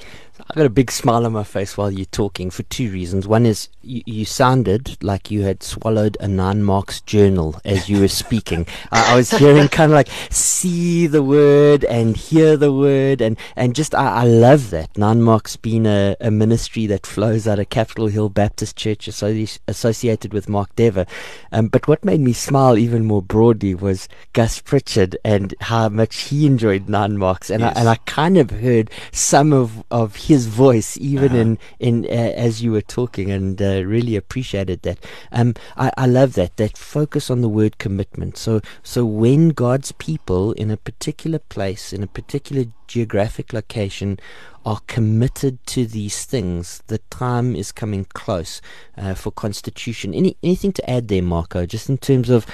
I got a big smile on my face while you're talking for two reasons. One is you, you sounded like you had swallowed a nine marks journal as you were speaking. I, I, was hearing kind of like see the word and hear the word, and, and just I, I love that. Nine marks being a, a ministry that flows out of Capitol Hill Baptist Church associ- associated with Mark Dever. Um, but what made me smile even more broadly was Gus Pritchard and how much he enjoyed nine marks, and yes. I, and I kind of heard some of of his voice even uh-huh. in in uh, as you were talking, and uh, really appreciated that. Um, I, I love that that focus on the word commitment. So so when God's people in a particular place in a particular geographic location are committed to these things, the time is coming close uh, for constitution. Any anything to add there, Marco? Just in terms of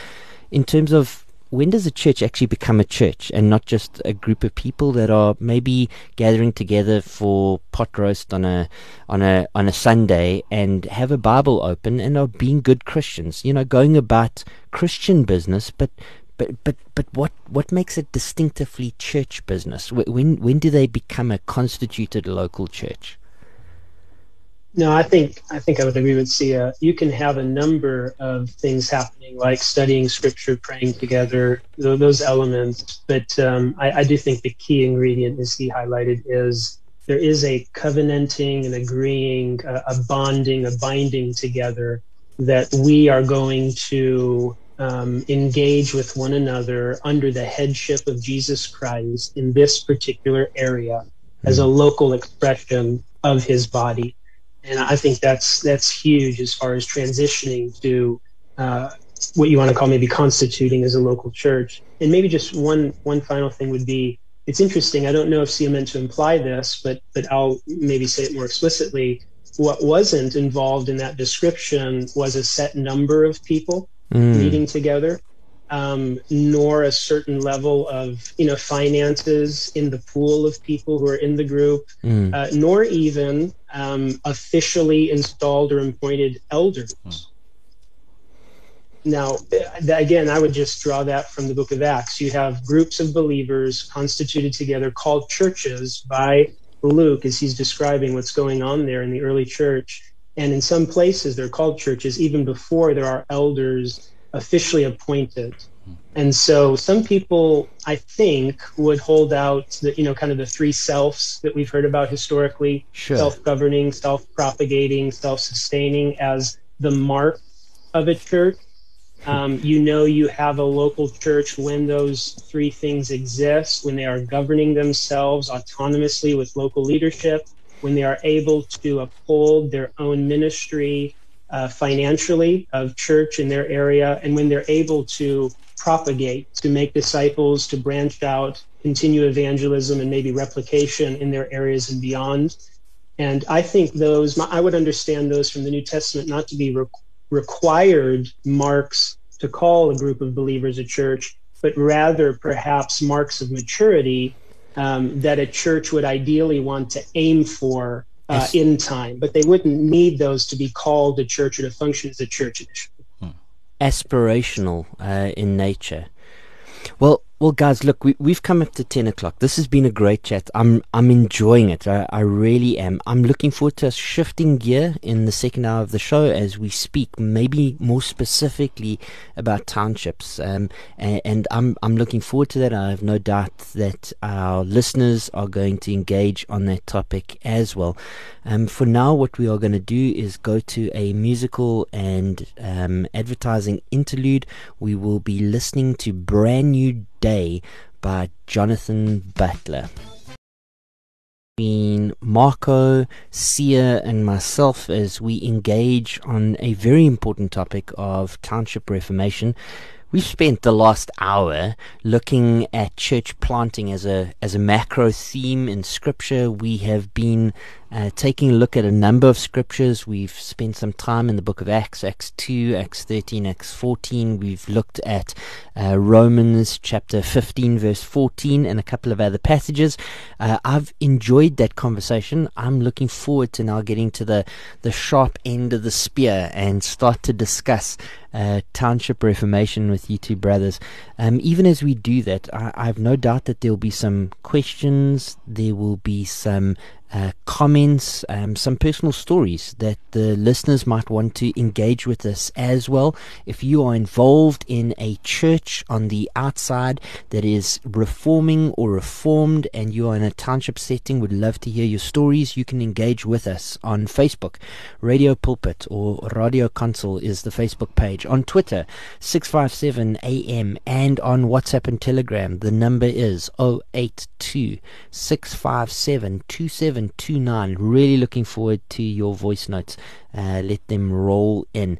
in terms of when does a church actually become a church and not just a group of people that are maybe gathering together for pot roast on a on a on a Sunday and have a Bible open and are being good Christians, you know, going about Christian business, but but but but what what makes it distinctively church business? When when do they become a constituted local church? No, I think I think I would agree with Siya. You can have a number of things happening, like studying scripture, praying together, those elements. But um, I, I, do think the key ingredient, as he highlighted, is there is a covenanting and agreeing, uh, a bonding, a binding together that we are going to um, engage with one another under the headship of Jesus Christ in this particular area mm-hmm. as a local expression of His body and I think that's that's huge as far as transitioning to uh, what you want to call maybe constituting as a local church. And maybe just one one final thing would be it's interesting. I don't know if Siya meant to imply this, but but I'll maybe say it more explicitly. What wasn't involved in that description was a set number of people mm. meeting together um, nor a certain level of you know finances in the pool of people who are in the group, mm. uh, nor even um, officially installed or appointed elders. Mm. Now, again, I would just draw that from the book of Acts. You have groups of believers constituted together called churches by Luke as he's describing what's going on there in the early church. And in some places, they're called churches even before there are elders officially appointed. And so some people, I think, would hold out the, you know, kind of the three selves that we've heard about historically sure. self governing, self propagating, self sustaining as the mark of a church. Um, you know, you have a local church when those three things exist, when they are governing themselves autonomously with local leadership, when they are able to uphold their own ministry uh, financially of church in their area, and when they're able to propagate, to make disciples, to branch out, continue evangelism, and maybe replication in their areas and beyond. And I think those, I would understand those from the New Testament not to be re- required marks to call a group of believers a church, but rather perhaps marks of maturity um, that a church would ideally want to aim for in time, but they wouldn't need those to be called a church or to function as a church initially. Hmm. Aspirational uh, in nature. Well, well, guys, look, we, we've come up to 10 o'clock. This has been a great chat. I'm, I'm enjoying it. I, I really am. I'm looking forward to us shifting gear in the second hour of the show as we speak, maybe more specifically about townships. Um, and, and I'm, I'm looking forward to that. I have no doubt that our listeners are going to engage on that topic as well. Um, for now, what we are going to do is go to a musical and um, advertising interlude. We will be listening to Brand New Day by Jonathan Butler. Between Marco, Siya, and myself as we engage on a very important topic of township reformation. We've spent the last hour looking at church planting as a as a macro theme in Scripture. We have been uh, taking a look at a number of scriptures. We've spent some time in the book of Acts, Acts 2, Acts 13, Acts 14. We've looked at uh, Romans chapter 15, verse 14, and a couple of other passages. Uh, I've enjoyed that conversation. I'm looking forward to now getting to the, the sharp end of the spear and start to discuss uh, township reformation with you two brothers. Um, even as we do that, I, I have no doubt that there will be some questions, there will be some uh, comments, um, some personal stories that the listeners might want to engage with us as well. If you are involved in a church on the outside that is reforming or reformed and you are in a township setting, would love to hear your stories. You can engage with us on Facebook, Radio Pulpit or Radio Kansel is the Facebook page. On Twitter, 657 AM and on WhatsApp and Telegram, the number is 082 657 729. Really looking forward to your voice notes. Uh, let them roll in.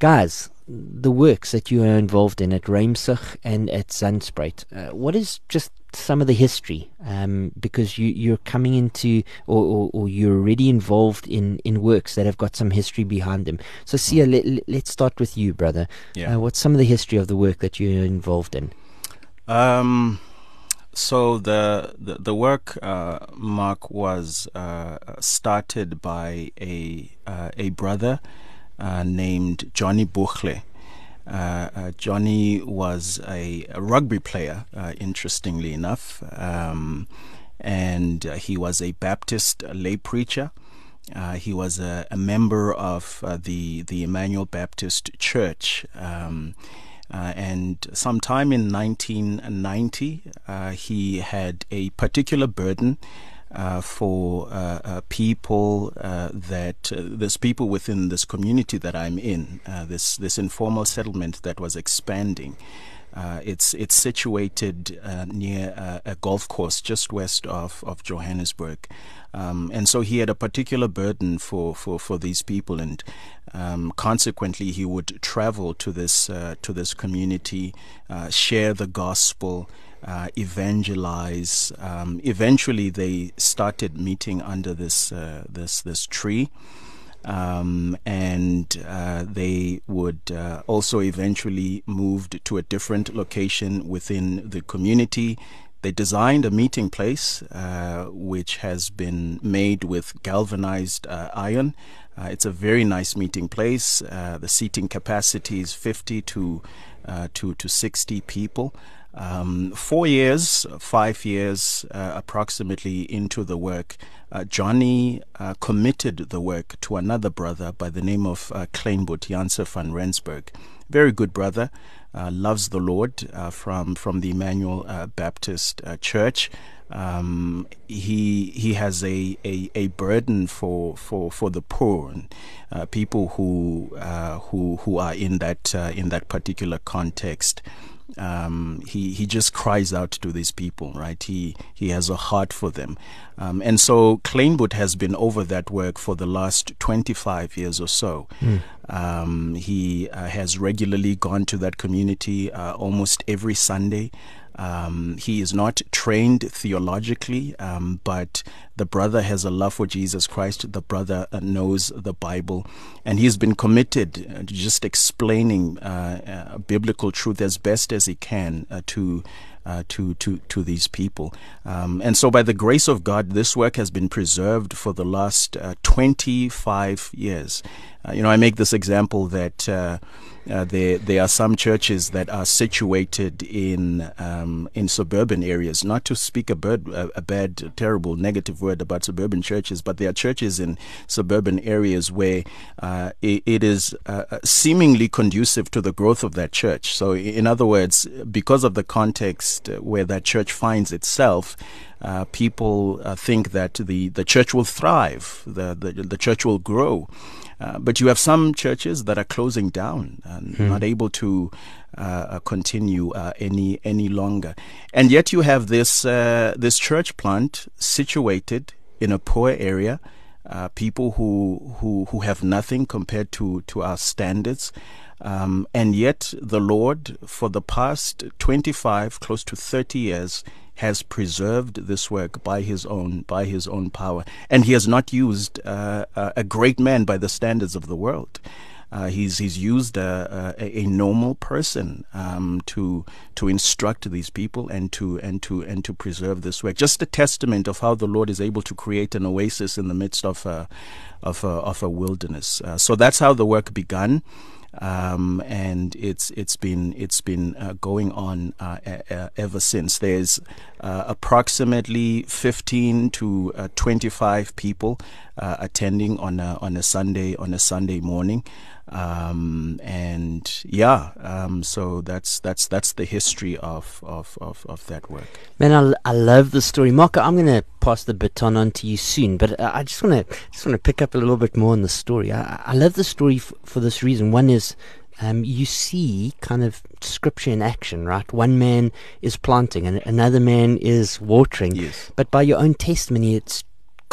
Guys, the works that you are involved in at Ruimsig and at Zandspruit, uh, what is just some of the history? Um, because you, you're coming into, or, or, or, you're already involved in, in works that have got some history behind them. So, Siya, let, let's start with you, brother. Yeah. Uh, what's some of the history of the work that you're involved in? Um, so the the, the work, uh, Mark, was uh, started by a uh, a brother uh, named Johnny Buchle. Uh, uh, Johnny was a, a rugby player, interestingly enough, um, and he was a Baptist lay preacher. he was a, a member of the the Emmanuel Baptist Church. Um, uh, and sometime in 1990, uh, he had a particular burden uh, for uh, uh, people uh, that there's people within this community that I'm in, this this informal settlement that was expanding. It's it's situated near a golf course just west of, of Johannesburg. Um, and so he had a particular burden for, for, for these people, and um, consequently, he would travel to this uh, to this community, uh, share the gospel, uh, evangelize. Um, eventually, they started meeting under this uh, this this tree. Um, and uh, they would uh, also eventually moved to a different location within the community they designed a meeting place uh, which has been made with galvanized uh, iron. Uh, it's a very nice meeting place. Uh, the seating capacity is 50 to to to 60 people. Um, four years, five years uh, approximately into the work, Johnny committed the work to another brother by the name of uh, Kleinboot Janse van Rensburg. Very good brother uh, loves the Lord uh, from from the Emmanuel uh, Baptist uh, Church. Um, he he has a, a, a, burden for, for, for the poor and uh, people who who who are in that in that particular context. Um, he he just cries out to these people, right? He he has a heart for them, um, and so Kleinboot has been over that work for the last 25 years or so. Mm. Um, he uh, has regularly gone to that community uh, almost every Sunday. Um, he is not trained theologically, um, but The brother has a love for Jesus Christ. The brother uh, knows the Bible, and he's been committed uh, to just explaining uh, uh, biblical truth as best as he can uh, to. Uh, to to to these people, um, and so by the grace of God, this work has been preserved for the last uh, 25 years. Uh, you know, I make this example that uh, there, there are some churches that are situated in um, in suburban areas. Not to speak a, bird, a, bad, terrible, negative word about suburban churches, but there are churches in suburban areas where uh, it, it is uh, uh seemingly conducive to the growth of that church. So, in other words, because of the context where that church finds itself. Uh, people uh, think that the, the church will thrive, the, the, the church will grow. Uh, but you have some churches that are closing down and hmm. not able to uh, uh, continue uh, any any longer. And yet you have this uh, this church plant situated in a poor area. people who, who who have nothing compared to, to our standards. Um, and yet, the Lord, for the past 25, close to 30 years, has preserved this work by his own by his own power, and he has not used uh, a great man by the standards of the world. Uh, he's he's used a, a, a normal person um, to to instruct these people and to and to and to preserve this work. Just a testament of how the Lord is able to create an oasis in the midst of a of a, of a wilderness. Uh, so that's how the work began um, and it's it's been it's been uh, going on uh, ever since. There's uh, approximately 15 to uh, 25 people uh, attending on a on a Sunday on a Sunday morning. Um, and yeah, um, so that's that's that's the history of of, of, of that work. Man, I, I love the story, Mark. I'm going to pass the baton on to you soon, but I just want to just want to pick up a little bit more on the story. I, I love the story f- for this reason. One is um, you see kind of scripture in action, right? One man is planting and another man is watering. Yes. But by your own testimony, it's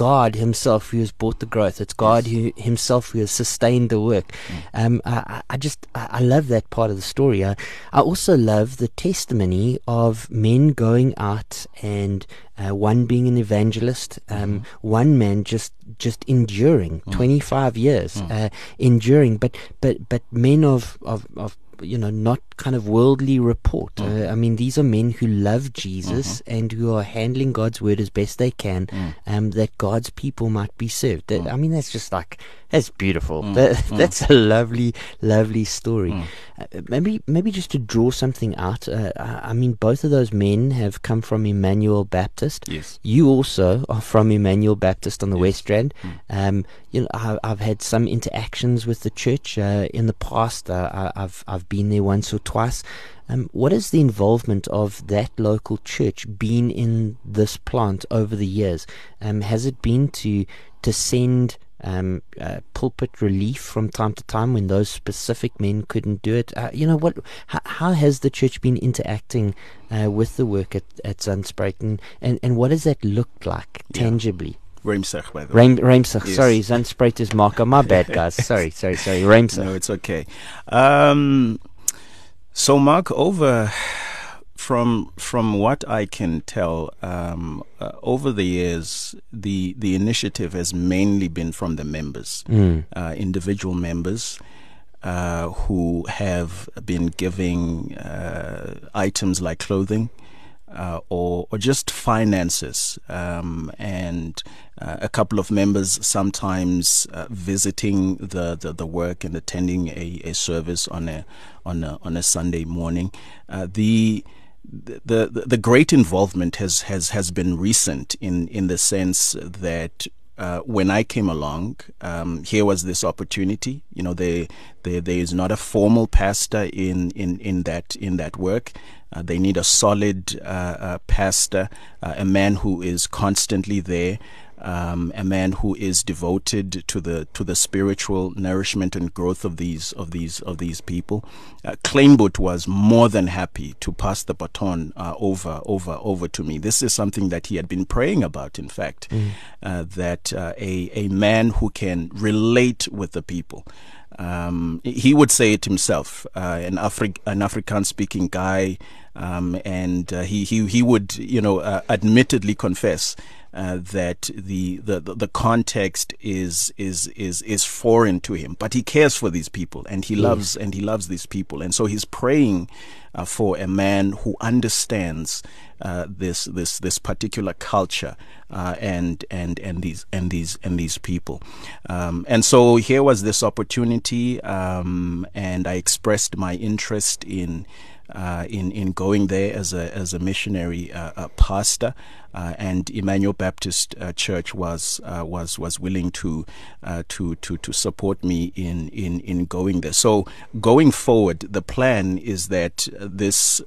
God Himself who has brought the growth. It's God yes. who Himself who has sustained the work. Mm. Um, I, I, just I, love that part of the story. I, I also love the testimony of men going out and uh, one being an evangelist, um, mm. one man just just enduring mm. 25 years, mm. uh, enduring, but but but men of of, of you know, not kind of worldly report. Mm. Uh, I mean, these are men who love Jesus mm-hmm. and who are handling God's word as best they can, mm. um, that God's people might be served. That, mm. I mean, that's just like that's beautiful. Mm. That, mm. that's a lovely, lovely story. Mm. Uh, maybe, maybe just to draw something out. Uh, I mean, both of those men have come from Emmanuel Baptist. Yes. You also are from Emmanuel Baptist on the yes. West Rand. Um, you know, I, have had some interactions with the church uh, in the past. Uh, I've I've been there once or twice. Um, what has the involvement of that local church been in this plant over the years? Um, has it been to to send um, uh, pulpit relief from time to time when those specific men couldn't do it? Uh, you know what? How, how, has the church been interacting uh, with the work at at Zandspruit, and, and what does that look like tangibly? Yeah. Ruimsig, by the way. Rem, yes. sorry, Zandspruit is marker. My bad, guys. sorry, sorry, sorry. Ruimsig. No, it's okay. Um, so, Mark, over from from what I can tell, um, uh, over the years, the the initiative has mainly been from the members, mm. uh, individual members. Uh, who have been giving uh, items like clothing, uh, or or just finances, um, and uh, a couple of members sometimes uh, visiting the, the, the, work and attending a, a service on a on a on a Sunday morning. Uh, the the, the great involvement has, has, has been recent in, in the sense that uh, when I came along, um, here was this opportunity. You know, there, there, there is not a formal pastor in, in, in that in that work. Uh, they need a solid uh, uh pastor, uh, a man who is constantly there. Um, a man who is devoted to the to the spiritual nourishment and growth of these of these of these people. Uh, Kleinboot was more than happy to pass the baton uh, over over over to me. This is something that he had been praying about. In fact, mm. uh, that uh, a a man who can relate with the people. Um, he would say it himself, uh, an, Afri- an African speaking guy Um, and uh, he, he, he would, you know, uh, admittedly confess uh, that the, the the context is is is is foreign to him, but he cares for these people and he yes. loves and he loves these people, and so he's praying uh, for a man who understands uh, this this this particular culture uh, and and and these and these and these people. Um, and so here was this opportunity, um, and I expressed my interest in uh, in in going there as a as a missionary uh, a pastor, uh, and Emmanuel Baptist uh, Church was uh, was was willing to uh, to to to support me in in in going there. So going forward, the plan is that this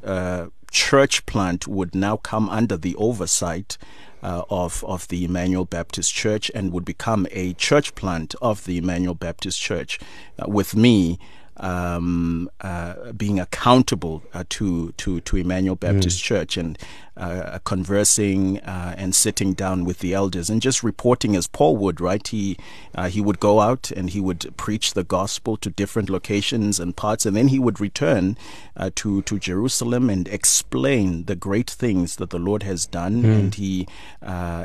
church plant would now come under the oversight. Uh, of of the Emmanuel Baptist Church and would become a church plant of the Emmanuel Baptist Church, uh, with me um, uh, being accountable uh, to to to Emmanuel Baptist mm. Church and uh, conversing uh, and sitting down with the elders and just reporting as Paul would, right? He uh, he would go out and he would preach the gospel to different locations and parts, and then he would return uh, to to Jerusalem and explain the great things that the Lord has done, mm. and he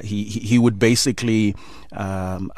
he he would basically um,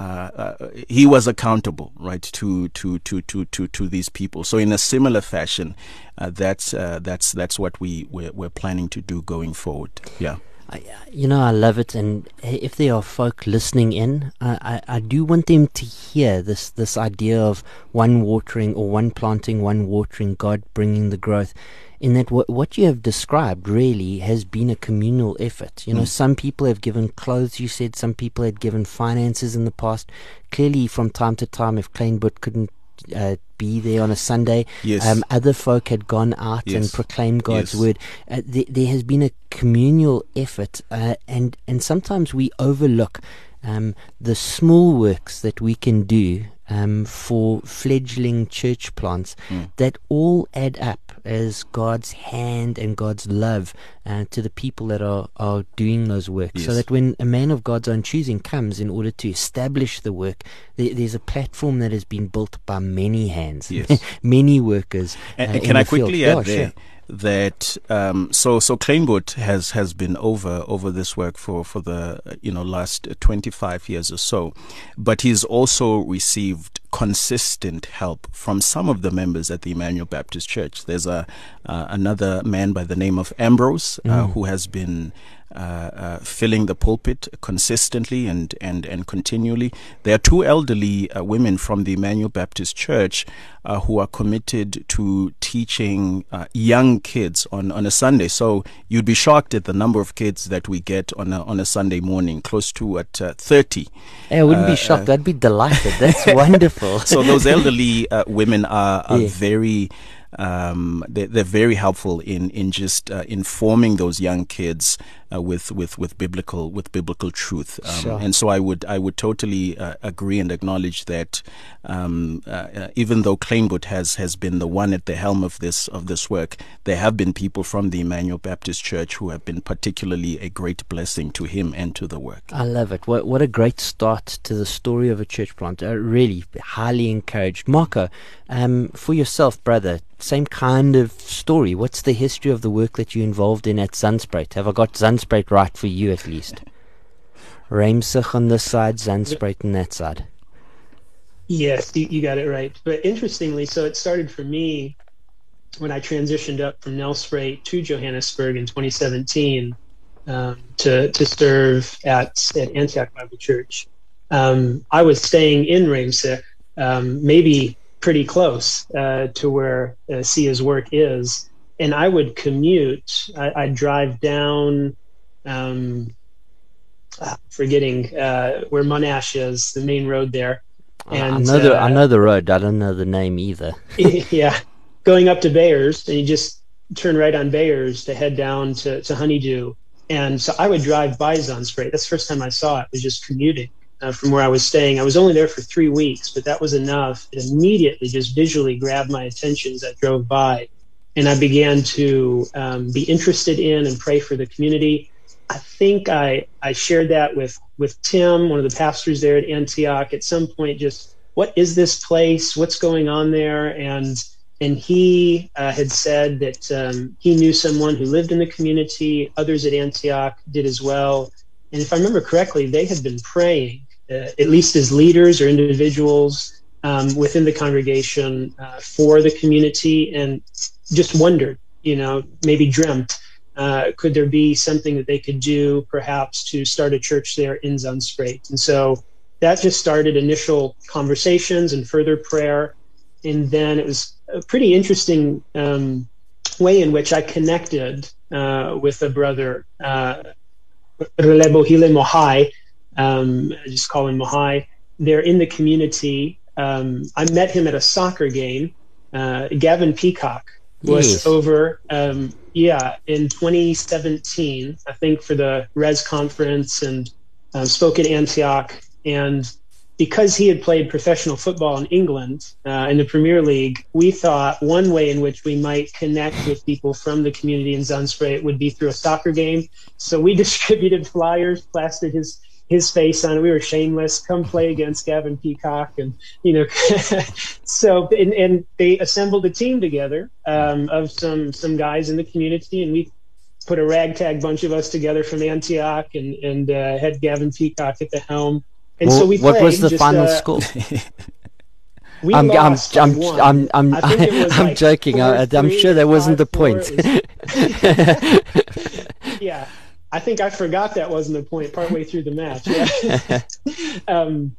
he was accountable, right, to to to to to to these people people. So in a similar fashion, uh, that's uh, that's that's what we we're, we're, planning to do going forward. Yeah. I, you know, I love it, and if there are folk listening in, I, I, I do want them to hear this this idea of one watering or one planting, one watering, God bringing the growth in that what, what you have described really has been a communal effort. You know, mm. some people have given clothes, you said, some people had given finances in the past. Clearly, from time to time, if Kleinboot couldn't uh, be there on a Sunday. Yes. Um, other folk had gone out yes. and proclaimed God's yes. word. Uh, th- there has been a communal effort, uh, and and sometimes we overlook um, the small works that we can do um, for fledgling church plants mm. that all add up as God's hand and God's love uh, to the people that are, are doing those works. Yes. So that when a man of God's own choosing comes in order to establish the work, there, there's a platform that has been built by many hands, yes. many workers. And, uh, can I quickly field. add there? Sure that um, so so Kleinboot has has been over over this work for for the you know last 25 years or so, but he's also received consistent help from some of the members at the Emmanuel Baptist Church. There's a uh, another man by the name of Ambrose uh, mm. who has been filling the pulpit consistently and, and, and continually. There are two elderly uh, women from the Emmanuel Baptist Church uh, who are committed to teaching uh, young kids on, on a Sunday. So you'd be shocked at the number of kids that we get on a, on a Sunday morning, close to at 30. I wouldn't be shocked. I'd be delighted. That's wonderful. so those elderly women are, are yeah. very um, they, are very helpful in in just uh, informing those young kids uh, with with with biblical with biblical truth. Um, sure. And so I would I would totally uh, agree and acknowledge that um, uh, uh, even though Kleinboot has has been the one at the helm of this of this work, there have been people from the Emmanuel Baptist Church who have been particularly a great blessing to him and to the work. I love it. What what a great start to the story of a church plant. Really highly encouraged. Marco, um, for yourself, brother, same kind of story. What's the history of the work that you're involved in at Zandspruit? Have I got Zandspruit right for you at least? Ruimsig on this side, Zandspruit on that side. Yes, you, got it right. But interestingly, so it started for me when I transitioned up from Nelspruit to Johannesburg in 2017 um, to to serve at at Antioch Bible Church. Um, I was staying in Ruimsig, um, maybe pretty close uh, to where uh, Siya's work is. And I would commute. I, would drive down, um, uh, forgetting uh, where Monash is, the main road there. And, I know, the, I uh, know the road. I don't know the name either. yeah, going up to Beyers, and you just turn right on Beyers to head down to, to Honeydew. And so I would drive by Zandspruit. That's the first time I saw it. Was just commuting uh, from where I was staying. I was only there for three weeks, but that was enough. It immediately just visually grabbed my attention as I drove by. And I began to um, be interested in and pray for the community. I think I, I shared that with, with Tim, one of the pastors there at Antioch, at some point, just what is this place? What's going on there? And and he uh, had said that um, he knew someone who lived in the community. Others at Antioch did as well. And if I remember correctly, they had been praying, uh, at least as leaders or individuals um, within the congregation, uh, for the community, and just wondered, you know, maybe dreamt, uh, could there be something that they could do, perhaps, to start a church there in Zandspruit? And so that just started initial conversations and further prayer. And then it was a pretty interesting um, way in which I connected uh, with a brother, uh, Relebohile Mohai. Um, I just call him Mohai. They're in the community. Um, I met him at a soccer game. Uh, Gavin Peacock was yes. over, um, yeah, in 2017, I think, for the Res conference and uh, spoke at Antioch. And because he had played professional football in England uh, in the Premier League, we thought one way in which we might connect with people from the community in Zandspruit would be through a soccer game. So we distributed flyers, plastered his his face on it. We were shameless. Come play against Gavin Peacock, and you know, so and, and, they assembled a team together um, of some some guys in the community, and we put a ragtag bunch of us together from Antioch, and and uh, had Gavin Peacock at the helm and well, so we what was the just, final uh, score? we I'm, lost I'm, I'm, I'm, I'm, I'm like joking. I, am sure that wasn't the point. Was, yeah, I think I forgot that wasn't the point partway through the match. Yeah. um,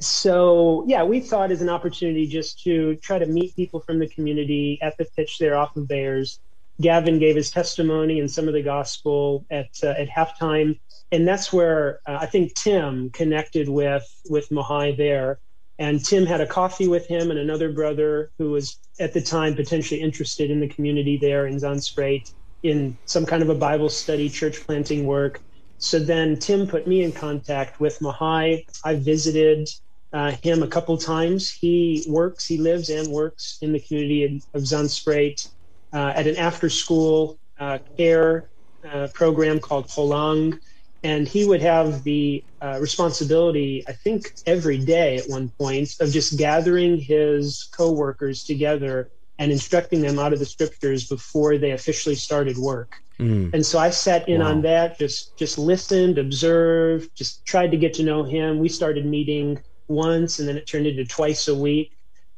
so yeah, we thought as an opportunity just to try to meet people from the community at the pitch there off of Beyers. Gavin gave his testimony and some of the gospel at uh, at halftime and that's where uh, I think Tim connected with with Mohai there. And Tim had a coffee with him and another brother who was at the time potentially interested in the community there in Zandspruit in some kind of a Bible study, church planting work. So then Tim put me in contact with Mahai. I visited uh, him a couple times. He works, he lives and works in the community of Zandspruit uh, at an after school uh, care uh, program called Holang and he would have the uh, responsibility i think every day at one point of just gathering his coworkers together and instructing them out of the scriptures before they officially started work mm. and so i sat in wow. on that just just listened observed just tried to get to know him we started meeting once and then it turned into twice a week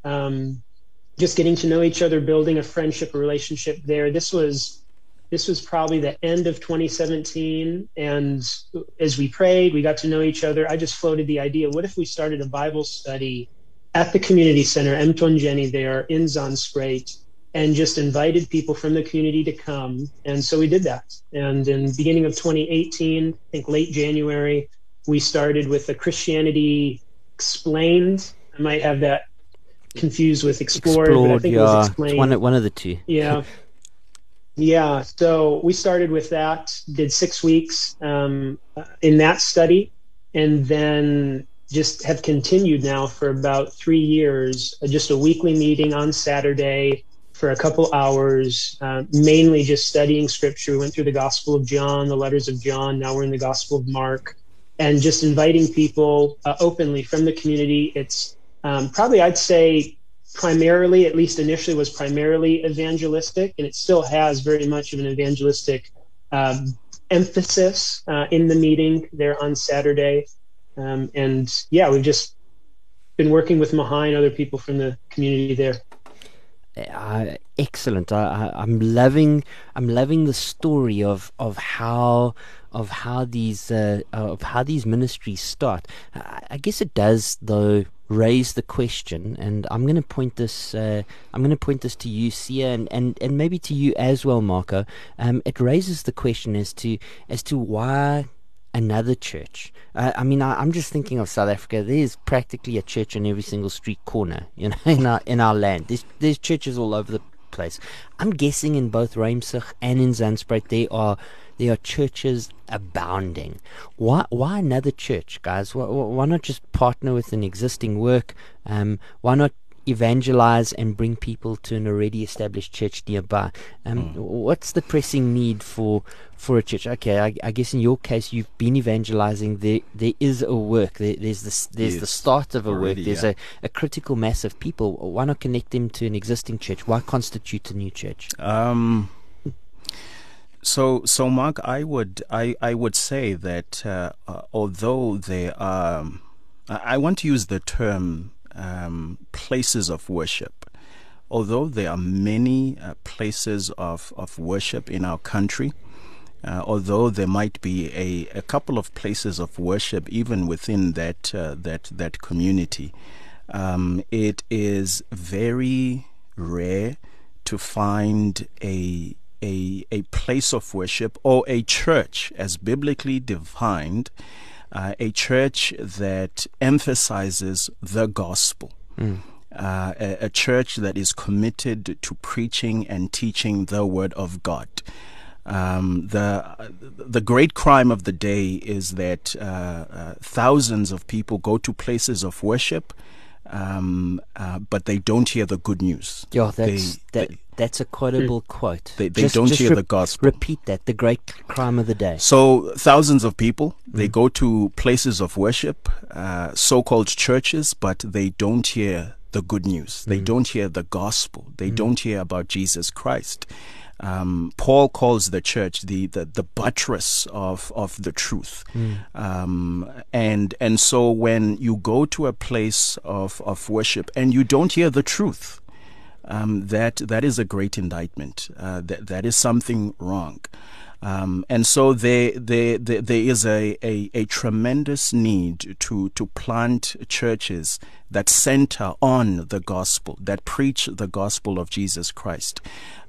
um, just getting to know each other building a friendship a relationship there this was this was probably the end of 2017. And as we prayed, we got to know each other. I just floated the idea what if we started a Bible study at the community center, Emtonjeni, there in Zandspruit, and just invited people from the community to come. And so we did that. And in beginning of 2018, I think late January, we started with the Christianity Explained. I might have that confused with Explored, Explored but I think yeah. it was Explained. One, one of the two. Yeah. Yeah, so we started with that, did six weeks um, in that study, and then just have continued now for about three years, uh, just a weekly meeting on Saturday for a couple hours, uh, mainly just studying scripture. We went through the Gospel of John, the letters of John, now we're in the Gospel of Mark, and just inviting people uh, openly from the community. It's um, probably, I'd say, primarily, at least initially, was primarily evangelistic, and it still has very much of an evangelistic um, emphasis uh, in the meeting there on Saturday. Um, and yeah, we've just been working with Mohai and other people from the community there. Uh, excellent. I, am loving. I'm loving the story of of how of how these uh, of how these ministries start. I, I guess it does though raise the question, and I'm going to point this. Uh, I'm going to point this to you, Siya, and, and, and maybe to you as well, Marco. Um, it raises the question as to as to why another church. Uh, I mean, I, am just thinking of South Africa. There's practically a church on every single street corner, you know, in our in our land. There's there's churches all over the place. I'm guessing in both Ruimsig and in Zandspruit there are there are churches abounding. Why why another church, guys? Why, why not just partner with an existing work? Um, why not evangelize and bring people to an already established church nearby. Um, mm. What's the pressing need for for a church? Okay, I, I, guess in your case, you've been evangelizing. There there is a work. There, there's this there's yes. the start of a already, work. There's yeah. a, a critical mass of people. Why not connect them to an existing church? Why constitute a new church? Um so, so Mark, I would, I, I would say that uh, uh, although there are, I want to use the term um, places of worship. Although there are many uh, places of, of worship in our country, uh, although there might be a, a couple of places of worship even within that uh, that that community, um, it is very rare to find a a, a place of worship or a church as biblically defined, uh, a church that emphasizes the gospel. Mm. Uh, a, a, church that is committed to preaching and teaching the word of God. Um, the the great crime of the day is that uh, uh, thousands of people go to places of worship um, uh, but they don't hear the good news. Yeah, that's they, that, they, that's a quotable mm. quote. They, they just, don't just hear re- the gospel. Repeat that. The great crime of the day. So thousands of people they mm. go to places of worship, uh, so-called churches, but they don't hear the good news. They mm. don't hear the gospel. They mm. don't hear about Jesus Christ. Um, Paul calls the church the, the, the, buttress of, of the truth. Mm. Um, and, and so when you go to a place of, of worship and you don't hear the truth, um, that, that is a great indictment. Uh, that, that is something wrong. Um, and so there, there, there, there is a, a, a, tremendous need to, to plant churches that center on the gospel, that preach the gospel of Jesus Christ,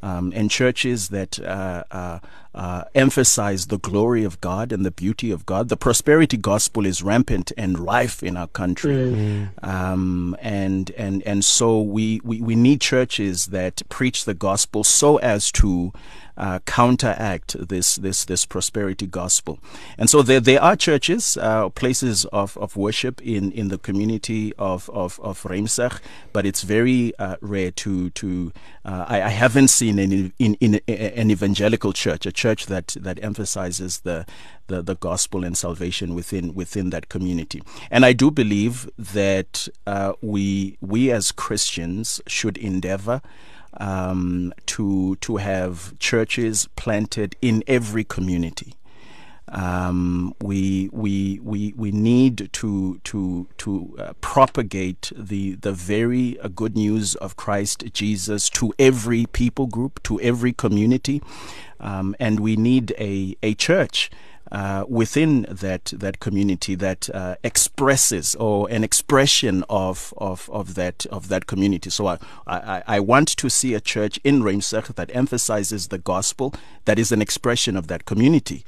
um, and churches that uh, uh, uh, emphasize the glory of God and the beauty of God. The prosperity gospel is rampant and rife in our country, mm. um, and and and so we, we we need churches that preach the gospel so as to uh, counteract this this this prosperity gospel. And so there there are churches, uh, places of, of worship in, in the community of of of Ruimsig, but it's very uh, rare to to uh, I, I, haven't seen in, in in an evangelical church a church that that emphasizes the the, the gospel and salvation within within that community. And I do believe that uh, we we as Christians should endeavor um, to to have churches planted in every community. Um, we we we we need to to to uh, propagate the the very uh, good news of Christ Jesus to every people group, to every community, um, and we need a a church uh, within that that community that uh, expresses or an expression of, of of that of that community. So I, I, I want to see a church in Ruimsig that emphasizes the gospel that is an expression of that community.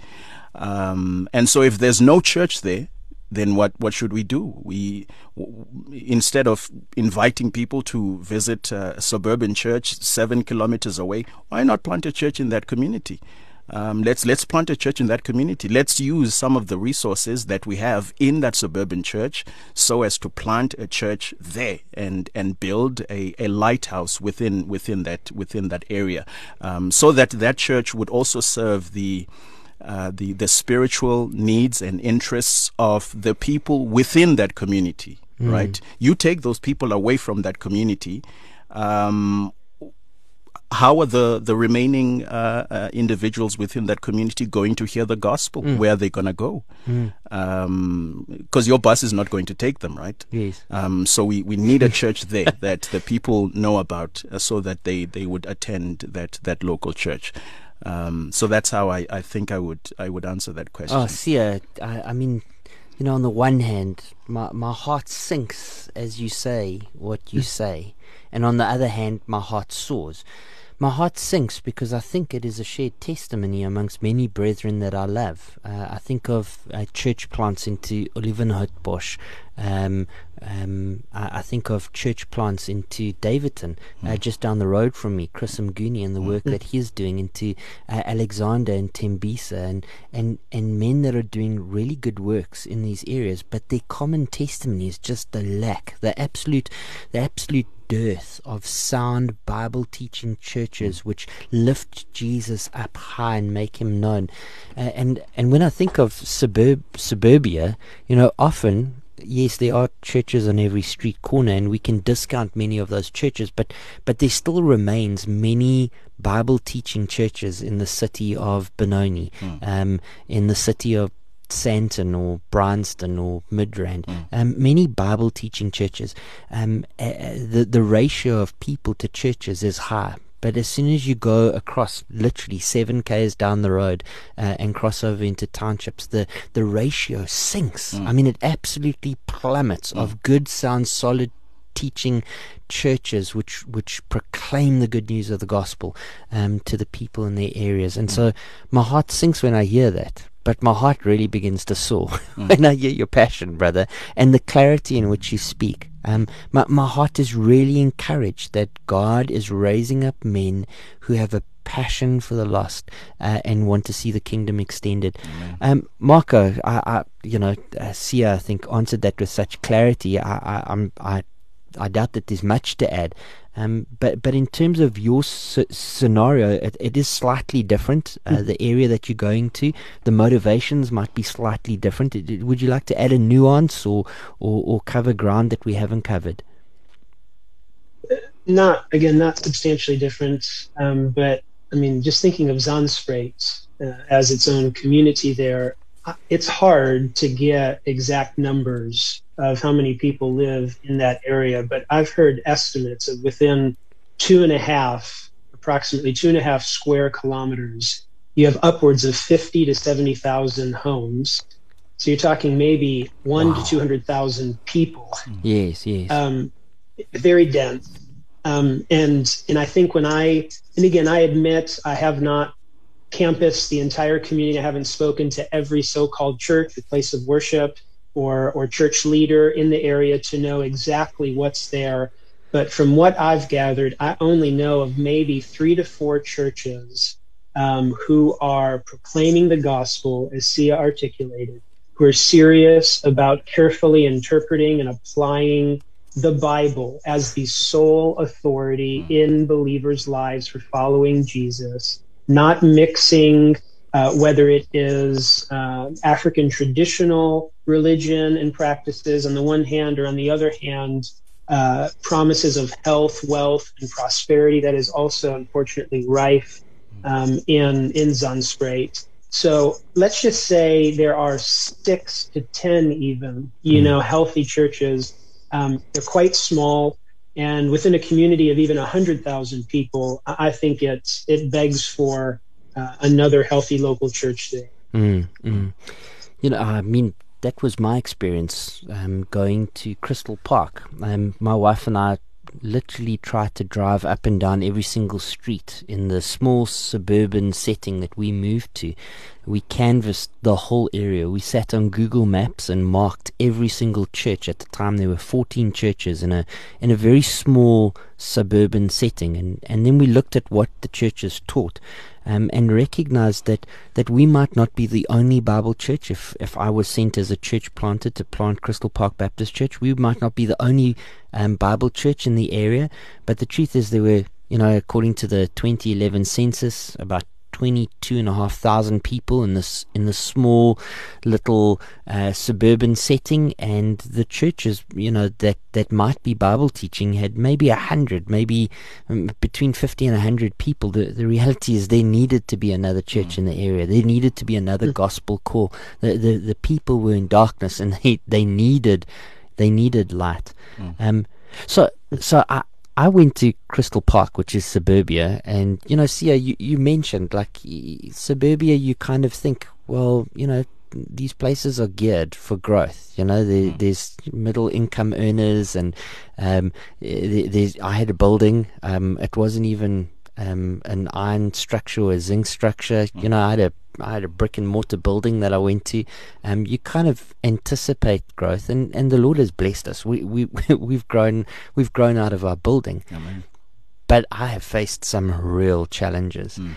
Um, and so if there's no church there, then what, what should we do? We w- instead of inviting people to visit a suburban church seven kilometers away, why not plant a church in that community? Um, let's let's plant a church in that community. Let's use some of the resources that we have in that suburban church so as to plant a church there and and build a, a lighthouse within within that within that area, um, so that that church would also serve the uh, the the spiritual needs and interests of the people within that community. Mm. Right, you take those people away from that community. Um, how are the the remaining uh, uh, individuals within that community going to hear the gospel? Mm. Where are they going to go? Because mm. um, your bus is not going to take them, right? Yes. Um, so we, we need a church there that the people know about, uh, so that they, they would attend that that local church. Um, so that's how I, I think I would I would answer that question. Oh, see, I, I mean, you know, on the one hand, my my heart sinks as you say what you say, and on the other hand, my heart soars my heart sinks because I think it is a shared testimony amongst many brethren that I love. Uh, I think of uh, church plants into Olivenhoutbosch, um, um, I, I, think of church plants into Daveyton, mm. uh, just down the road from me, Chris Mguni and the work mm. that he's doing into uh, Alexander and Tembisa and, and, and men that are doing really good works in these areas, but their common testimony is just the lack, the absolute, the absolute dearth of sound Bible teaching churches mm. which lift Jesus up high and make him known. Uh, and and when I think of suburb suburbia, you know, often yes, there are churches on every street corner, and we can discount many of those churches, but but there still remains many Bible teaching churches in the city of Benoni, mm. um, in the city of Sandton or Bryanston or Midrand, mm. um, many Bible teaching churches, um, uh, the the ratio of people to churches is high. But as soon as you go across literally seven k's down the road uh, and cross over into townships, the the ratio sinks. Mm. I mean, it absolutely plummets mm. of good, sound, solid teaching churches which which proclaim the good news of the gospel um, to the people in their areas. And mm. so my heart sinks when I hear that but my heart really begins to soar mm. when I hear your passion, brother, and the clarity in which you speak. Um, my, my heart is really encouraged that God is raising up men who have a passion for the lost uh, and want to see the kingdom extended. Um, Marco, I, I, you know, uh, Siya, I think answered that with such clarity. I, I, I'm, I, I doubt that there's much to add. Um, but but in terms of your s- scenario, it, it is slightly different. Uh, mm. The area that you're going to, the motivations might be slightly different. Would you like to add a nuance or or, or cover ground that we haven't covered? Not again, not substantially different. Um, but I mean, just thinking of Zandspruit uh, as its own community there, it's hard to get exact numbers of how many people live in that area, but I've heard estimates of within two and a half, approximately two and a half square kilometers, you have upwards of 50 to 70,000 homes. So you're talking maybe one wow. to 200,000 people. Yes, yes. Um, very dense. Um, and and I think when I and again I admit I have not campus the entire community. I haven't spoken to every so-called church, the place of worship, or or church leader in the area to know exactly what's there. But from what I've gathered, I only know of maybe three to four churches um, who are proclaiming the gospel, as Siya articulated, who are serious about carefully interpreting and applying the Bible as the sole authority in believers' lives for following Jesus, not mixing uh, whether it is uh, African traditional religion and practices on the one hand, or on the other hand, uh, promises of health, wealth, and prosperity that is also unfortunately rife um, in in Zandspruit. So let's just say there are six to ten, even you mm. know, healthy churches. Um, they're quite small, and within a community of even hundred thousand people, I think it it begs for uh, another healthy local church there. Mm, mm. You know, I mean, that was my experience um, going to Crystal Park. Um, my wife and I literally tried to drive up and down every single street in the small suburban setting that we moved to. We canvassed the whole area. We sat on Google Maps and marked every single church. At the time, there were 14 churches in a in a very small suburban setting, and and then we looked at what the churches taught um, and recognize that, that we might not be the only Bible church. If, if I was sent as a church planter to plant Crystal Park Baptist Church, we might not be the only um, Bible church in the area. But the truth is, there were, you know, according to the 2011 census, about 22 and a half thousand people in this in this small little uh, suburban setting and the churches you know that that might be bible teaching had maybe a hundred maybe um, between 50 and a hundred people the the reality is there needed to be another church mm. in the area there needed to be another mm. gospel call the, the the people were in darkness and they they needed they needed light mm. um so so I I went to Crystal Park, which is suburbia, and you know, Siya, you, you mentioned like suburbia. You kind of think, well, you know, these places are geared for growth. You know, there, mm. there's middle income earners, and um, there's. I had a building. Um, it wasn't even um, an iron structure or a zinc structure. Mm. You know, I had a I had a brick and mortar building that I went to. Um, you kind of anticipate growth, and, and the Lord has blessed us. We we we've grown we've grown out of our building. Amen. But I have faced some real challenges. Mm.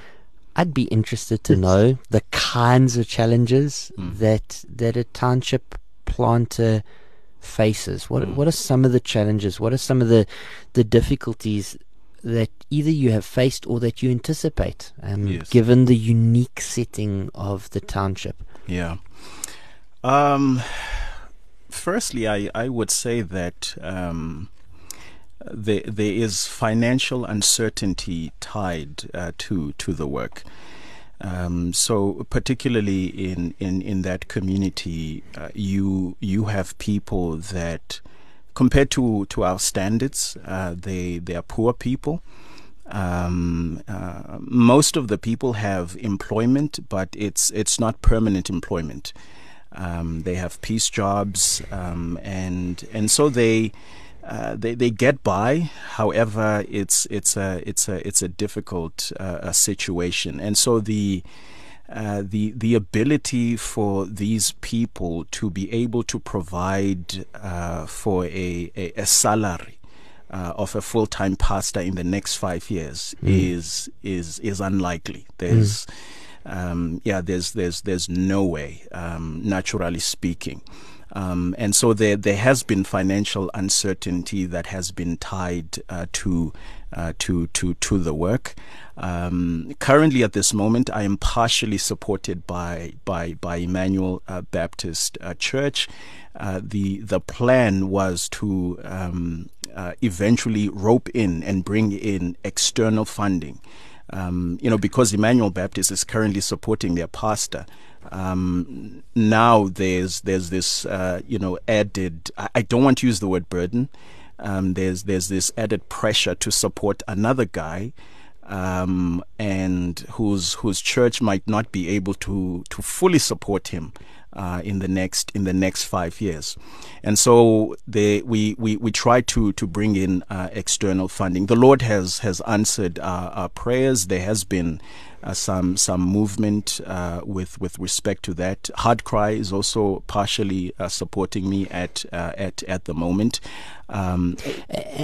I'd be interested to know the kinds of challenges Mm. that that a township planter faces. What Mm. what are some of the challenges? What are some of the the difficulties that either you have faced or that you anticipate, um, Yes. given the unique setting of the township? Yeah. Um, firstly, I, I would say that um, there, there is financial uncertainty tied uh, to to the work. Um, so particularly in, in, in that community, uh, you you have people that, compared to, to our standards, uh, they they are poor people. Um, uh, most of the people have employment, but it's it's not permanent employment. Um, they have piece jobs, um, and and so they. Uh, they they get by. However, it's it's a it's a it's a difficult uh, situation, and so the uh, the the ability for these people to be able to provide uh, for a, a, a salary uh, of a full time pastor in the next five years is is is unlikely. There's um, yeah, there's there's there's no way, um, naturally speaking. Um, and so there there has been financial uncertainty that has been tied uh, to uh, to to to the work. Um, currently, at this moment, I am partially supported by by by Emmanuel uh, Baptist uh, Church. Uh, the the plan was to um, uh, eventually rope in and bring in external funding. Um, you know, because Emmanuel Baptist is currently supporting their pastor. Um, now there's there's this uh, you know added. I, I don't want to use the word burden. Um, there's there's this added pressure to support another guy, um, and whose whose church might not be able to to fully support him uh, in the next in the next five years, and so they we we we try to to bring in uh, external funding. The Lord has has answered our, our prayers. There has been uh, some some movement uh, with with respect to that. Heartcry is also partially uh, supporting me at uh, at at the moment. Um,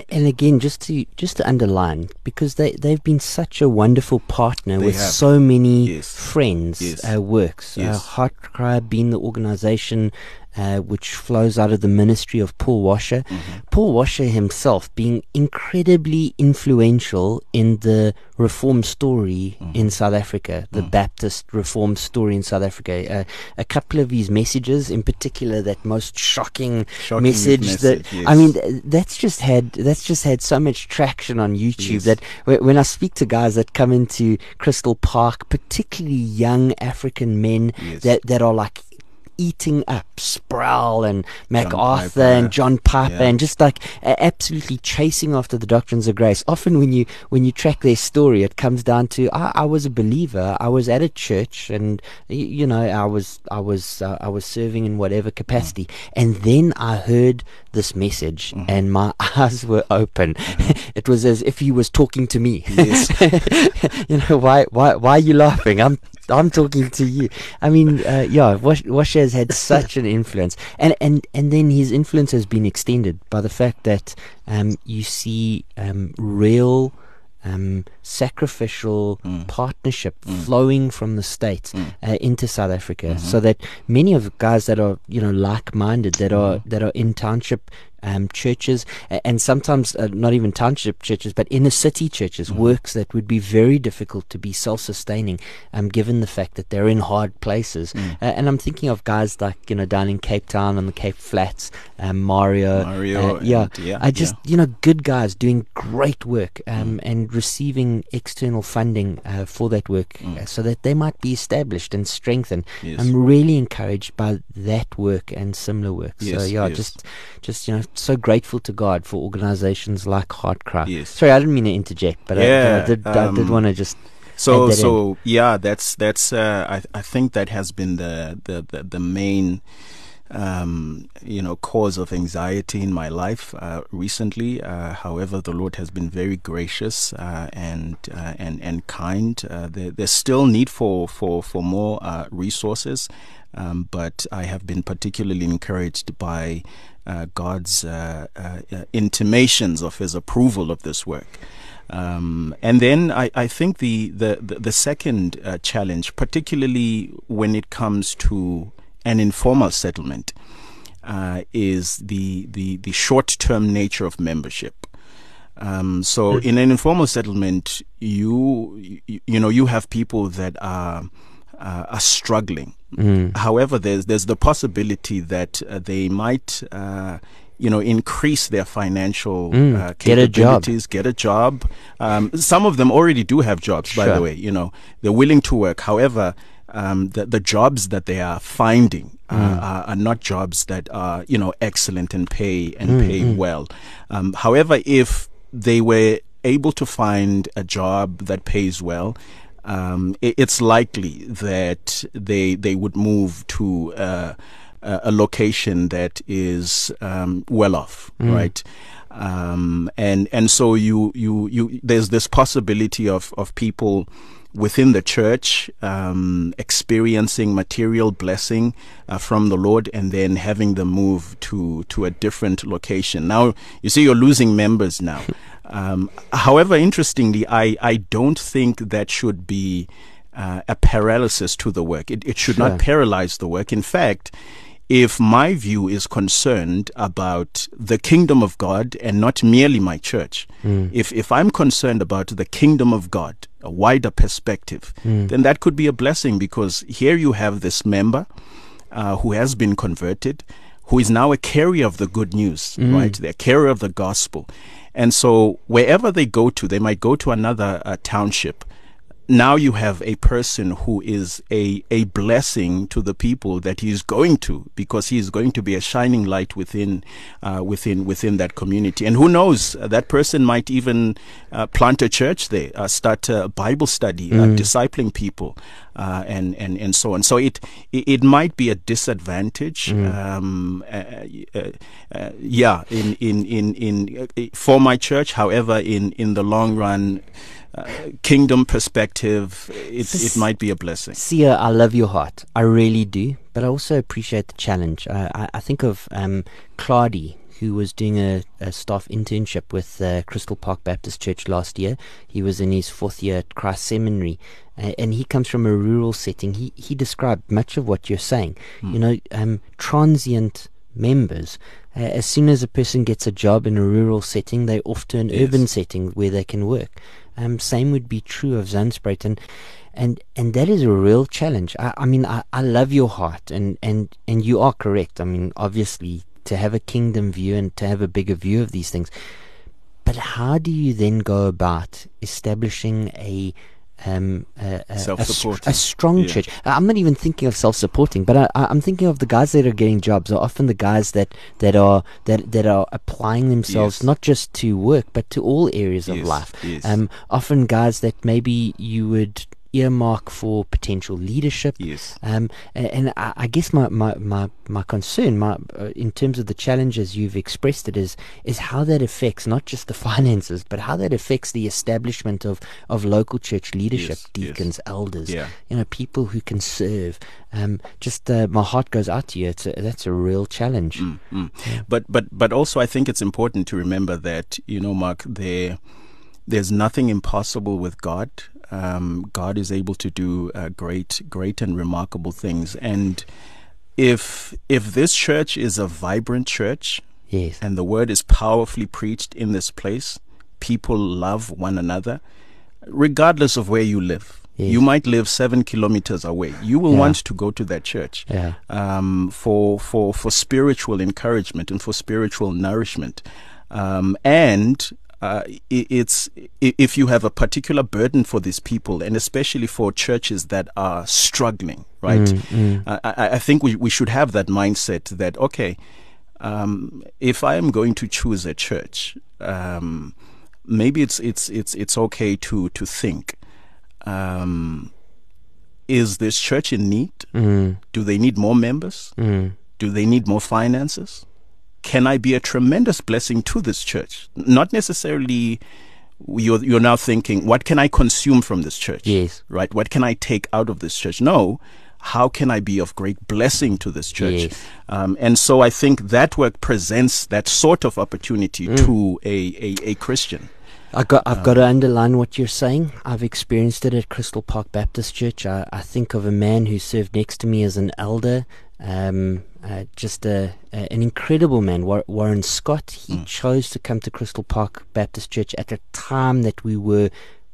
And again, just to just to underline, because they they've been such a wonderful partner with have. so many Yes. friends, Yes. uh, works. Uh, Yes. Heartcry being the organization uh, which flows out of the ministry of Paul Washer. Mm-hmm. Paul Washer himself being incredibly influential in the reform story Mm-hmm. in South Africa, the Baptist reform story in South Africa. Uh, a couple of his messages, in particular, that most shocking, Shocking message, that message, I mean, th- that's just had that's just had so much traction on YouTube Yes. that wh- when I speak to guys that come into Crystal Park, particularly young African men Yes. that that are like eating up Sproul and MacArthur and John Piper Yeah. and just like uh, absolutely chasing after the doctrines of grace. Often when you when you track their story, it comes down to I, I was a believer. I was at a church, and you know I was I was uh, I was serving in whatever capacity, and then I heard this message, and my eyes were open. it was as if he was talking to me. Yes. you know why why why are you laughing? I'm I'm talking to you. I mean, uh, yeah, Wash, Wash has had such an influence, and and and then his influence has been extended by the fact that um, you see um, real. Um, sacrificial partnership flowing from the states uh, into South Africa, so that many of the guys that are you know like-minded that are that are in township um, churches, and sometimes uh, not even township churches, but inner city churches, works that would be very difficult to be self-sustaining, um, given the fact that they're in hard places. Uh, and I'm thinking of guys like you know down in Cape Town on the Cape Flats, um, Mario, Mario uh, yeah, and- yeah, I just yeah. you know good guys doing great work um, and receiving external funding uh, for that work, uh, so that they might be established and strengthened. Yes. I'm really encouraged by that work and similar work. so yeah, yes. just just you know so grateful to God for organizations like Heartcry. Yes. Sorry, I didn't mean to interject, but I, Yeah, I did. I did um, want to just. So that in. so yeah, that's that's uh, I I think that has been the the the, the main um, you know, cause of anxiety in my life uh, recently. Uh, however, the Lord has been very gracious uh, and uh, and and kind. Uh, there, there's still need for for for more uh, resources, um, but I have been particularly encouraged by God's intimations of His approval of this work. Um, and then I, I think the the the, second challenge, particularly when it comes to an informal settlement uh, is the, the, the short term nature of membership. Um, so mm-hmm. in an informal settlement, you, you, you know you have people that are uh, are struggling. Mm. However, there's there's the possibility that uh, they might uh, you know increase their financial mm. uh, capabilities, get a job. Get a job. Um, some of them already do have jobs, sure. by the way. You know they're willing to work. However, um, the, the jobs that they are finding uh, mm. are, are, not jobs that are you know excellent and pay and mm, pay mm. well. Um, however, if they were able to find a job that pays well, um, it, it's likely that they they would move to uh, a location that is um, well off, mm. right? Um, and and so you you you there's this possibility of of people within the church, um, experiencing material blessing uh, from the Lord, and then having them move to to a different location. Now, you see, you're losing members now. Um, however, interestingly, I I don't think that should be uh, a paralysis to the work. It it should sure. not paralyze the work. In fact if my view is concerned about the kingdom of God and not merely my church, mm. if, if I'm concerned about the kingdom of God, a wider perspective, mm. then that could be a blessing because here you have this member uh, who has been converted, who is now a carrier of the good news, mm. right? They're a carrier of the gospel. And so wherever they go to, they might go to another uh, township now you have a person who is a, a blessing to the people that he is going to because he is going to be a shining light within uh, within within that community and who knows uh, that person might even uh, plant a church there uh, start a bible study uh, mm. discipling people uh, and and and so on so it it, might be a disadvantage mm. um, yeah in in in in for my church however in in the long run uh, kingdom perspective, it, it might be a blessing. Siya, I love your heart. I really do. But I also appreciate the challenge. Uh, I, I, think of um, Claudia, who was doing a, a staff internship with uh, Crystal Park Baptist Church last year. He was in his fourth year at Christ Seminary, uh, and he comes from a rural setting. He he described much of what you're saying. Mm. You know, um, transient members. Uh, as soon as a person gets a job in a rural setting, they're off to an yes. urban setting where they can work. Um, same would be true of Zandspruit, and and and that is a real challenge. I, I mean, I, I love your heart, and and and you are correct. I mean, obviously, to have a kingdom view and to have a bigger view of these things. But how do you then go about establishing a um, a, a, a, a, strong yeah. church. I'm not even thinking of self-supporting, but I, am thinking of the guys that are getting jobs are often the guys that, that are that that are applying themselves yes. not just to work but to all areas yes. of life. Yes. Um, often guys that maybe you would earmark for potential leadership. Yes. Um, and, and I, I, guess my, my, my, my concern, my, uh, in terms of the challenges you've expressed it, is is how that affects not just the finances, but how that affects the establishment of, of local church leadership, yes, deacons, yes. elders, yeah. you know, people who can serve. Um, just uh, my heart goes out to you. It's a, that's a real challenge. Mm, mm. Yeah. But but but also, I think it's important to remember that you know, Mark, there there's nothing impossible with God um, God is able to do uh, great, great and remarkable things. And if if this church is a vibrant church, yes. and the word is powerfully preached in this place, people love one another, regardless of where you live. Yes. You might live seven kilometers away. You will yeah. want to go to that church yeah. um, for for for spiritual encouragement and for spiritual nourishment. Um, and uh, it's if you have a particular burden for these people, and especially for churches that are struggling, right? Mm, mm. I, I, think we, we should have that mindset that okay, um, if I am going to choose a church, um, maybe it's it's it's it's okay to to think. Um, is this church in need? Mm. Do they need more members? Mm Do they need more finances? Can I be a tremendous blessing to this church? Not necessarily you're, you're now thinking, what can I consume from this church? Yes. Right? What can I take out of this church? No. How can I be of great blessing to this church? Yes. Um, and so I think that work presents that sort of opportunity Mm. to a, a, a Christian. I got, I've got to underline what you're saying. I've experienced it at Crystal Park Baptist Church. I, I think of a man who served next to me as an elder, um, uh, just a, a, an incredible man, War, Warren Scott. He chose to come to Crystal Park Baptist Church at a time that we were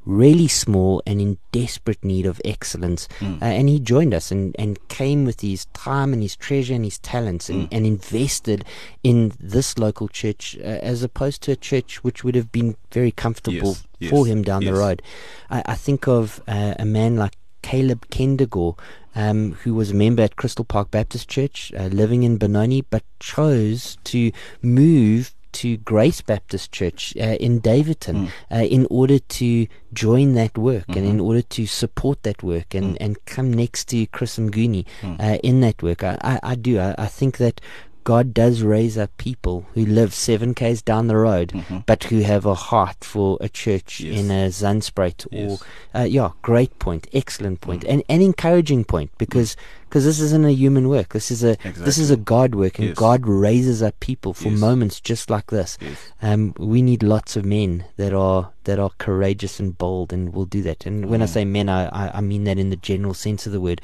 really small and in desperate need of excellence. Uh, and he joined us and, and came with his time and his treasure and his talents and, and invested in this local church uh, as opposed to a church which would have been very comfortable Yes, for yes, him down the road. I, I think of uh, a man like Caleb Kendegor, um, who was a member at Crystal Park Baptist Church, uh, living in Benoni, but chose to move to Grace Baptist Church uh, in Daveyton uh, in order to join that work and in order to support that work and, and come next to Chris Mguni uh, in that work. I, I, I do. I, I think that God does raise up people who live seven k's down the road, but who have a heart for a church Yes. in a Zandspruit or Yes. uh, yeah, great point, excellent point, and an encouraging point because because this isn't a human work. This is a this is a God work, and Yes. God raises up people for moments just like this. Um, we need lots of men that are that are courageous and bold, and will do that. And when I say men, I, I I mean that in the general sense of the word.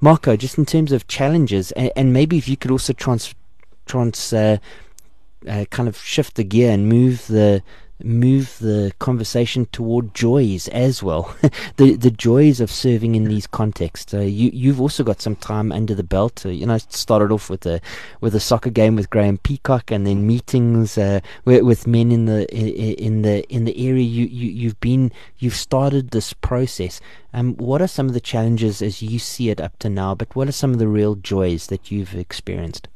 Marco, just in terms of challenges, and, and maybe if you could also trans trans uh, uh, kind of shift the gear and move the move the conversation toward joys as well. The the joys of serving in these contexts. Uh, you you've also got some time under the belt. Uh, you know started off with a with a soccer game with Graham Peacock and then meetings uh, with, men in the in the in the area you, you you've been you've started this process. Um what are some of the challenges as you see it up to now but what are some of the real joys that you've experienced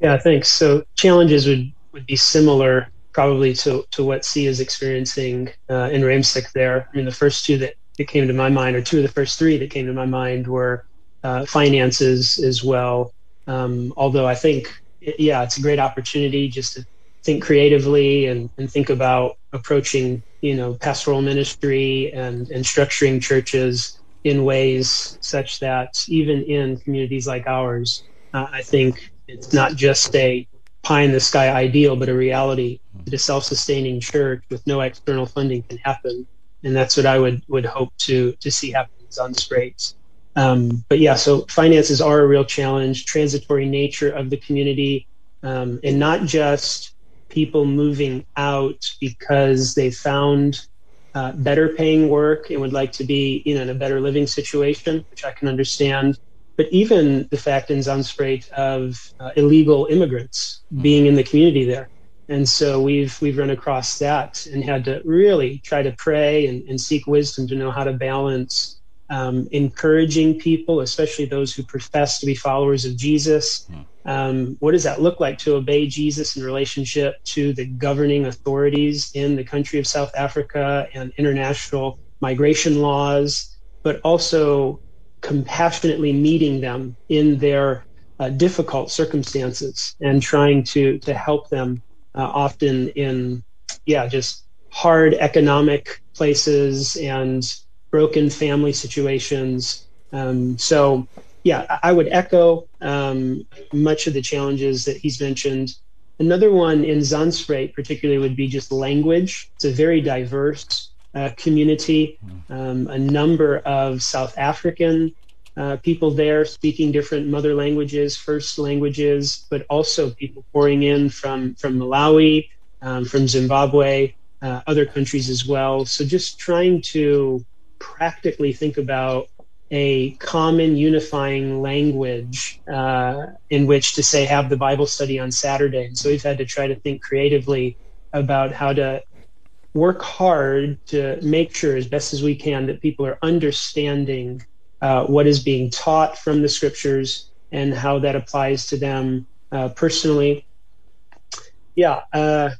Yeah, thanks. So challenges would, would be similar probably to, to what Siya is experiencing uh, in Ruimsig there. I mean, the first two that, that came to my mind, or two of the first three that came to my mind, were uh, finances as well. Um, although I think, yeah, it's a great opportunity just to think creatively and, and think about approaching, you know, pastoral ministry and, and structuring churches in ways such that even in communities like ours, uh, I think it's not just a pie in the sky ideal, but a reality that a self sustaining church with no external funding can happen. And that's what I would, would hope to, to see happen Zandspruit. Um, but yeah, so finances are a real challenge, transitory nature of the community, um, and not just people moving out because they found uh, better paying work and would like to be you know, in a better living situation, which I can understand but even the fact in Zandspruit of uh, illegal immigrants being in the community there. And so we've we've run across that and had to really try to pray and, and seek wisdom to know how to balance um, encouraging people, especially those who profess to be followers of Jesus. Um, what does that look like to obey Jesus in relationship to the governing authorities in the country of South Africa and international migration laws, but also compassionately meeting them in their uh, difficult circumstances and trying to to help them uh, often in yeah just hard economic places and broken family situations. Um, so yeah I- would echo um, much of the challenges that he's mentioned. Another one in Zandspruit particularly would be just language. It's a very diverse uh, community um, a number of south african uh, people there speaking different mother languages, first languages, but also people pouring in from from Malawi, um, from Zimbabwe, uh, other countries as well. So just trying to practically think about a common unifying language uh, in which to say have the Bible study on Saturday. And so we've had to try to think creatively about how to work hard to make sure as best as we can that people are understanding uh, what is being taught from the scriptures and how that applies to them uh, personally. Yeah, uh,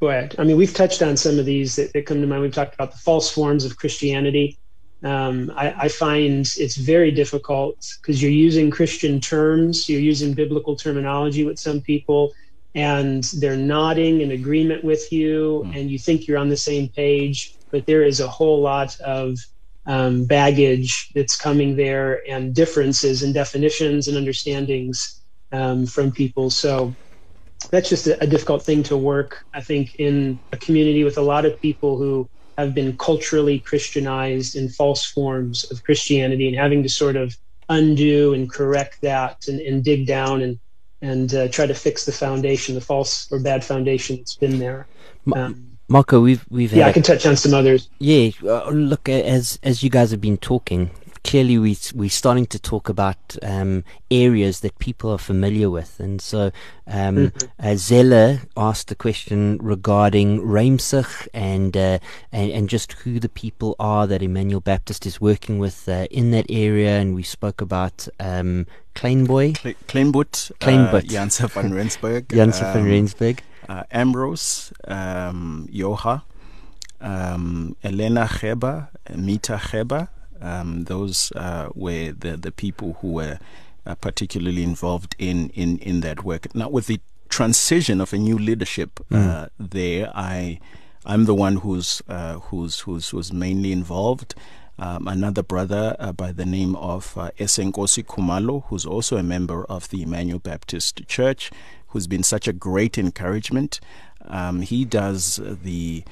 go ahead. I mean, we've touched on some of these that, that come to mind. We've talked about the false forms of Christianity Um, I, I, find it's very difficult because you're using Christian terms, you're using biblical terminology with some people, and they're nodding in agreement with you, mm. and you think you're on the same page, but there is a whole lot of um, baggage that's coming there and differences in definitions and understandings um, from people. So that's just a, a difficult thing to work, I think, in a community with a lot of people who have been culturally Christianized in false forms of Christianity and having to sort of undo and correct that and, and dig down and and uh, try to fix the foundation, the false or bad foundation that's been there. Um, Marco, we've we've yeah, I can touch on some others. Yeah, uh, look, as as you guys have been talking, clearly we we're starting to talk about um, areas that people are familiar with, and so um, mm-hmm. uh, Zella asked the question regarding Ruimsig and, uh, and and just who the people are that Emmanuel Baptist is working with uh, in that area, and we spoke about um, Kleinboy, Kleinboot, Kleinboot, uh, Janse van Rensburg, Janse van um, Rensburg uh, Ambrose, um, Joha, um, Elena Cheba, Mita Cheba. Um, those uh, were the, the people who were uh, particularly involved in, in, in that work. Now, with the transition of a new leadership mm. there, I I'm the one who's uh, who's who's who's mainly involved. Um, another brother uh, by the name of uh, Esenkosi Kumalo, who's also a member of the Emmanuel Baptist Church, who's been such a great encouragement. Um, he does the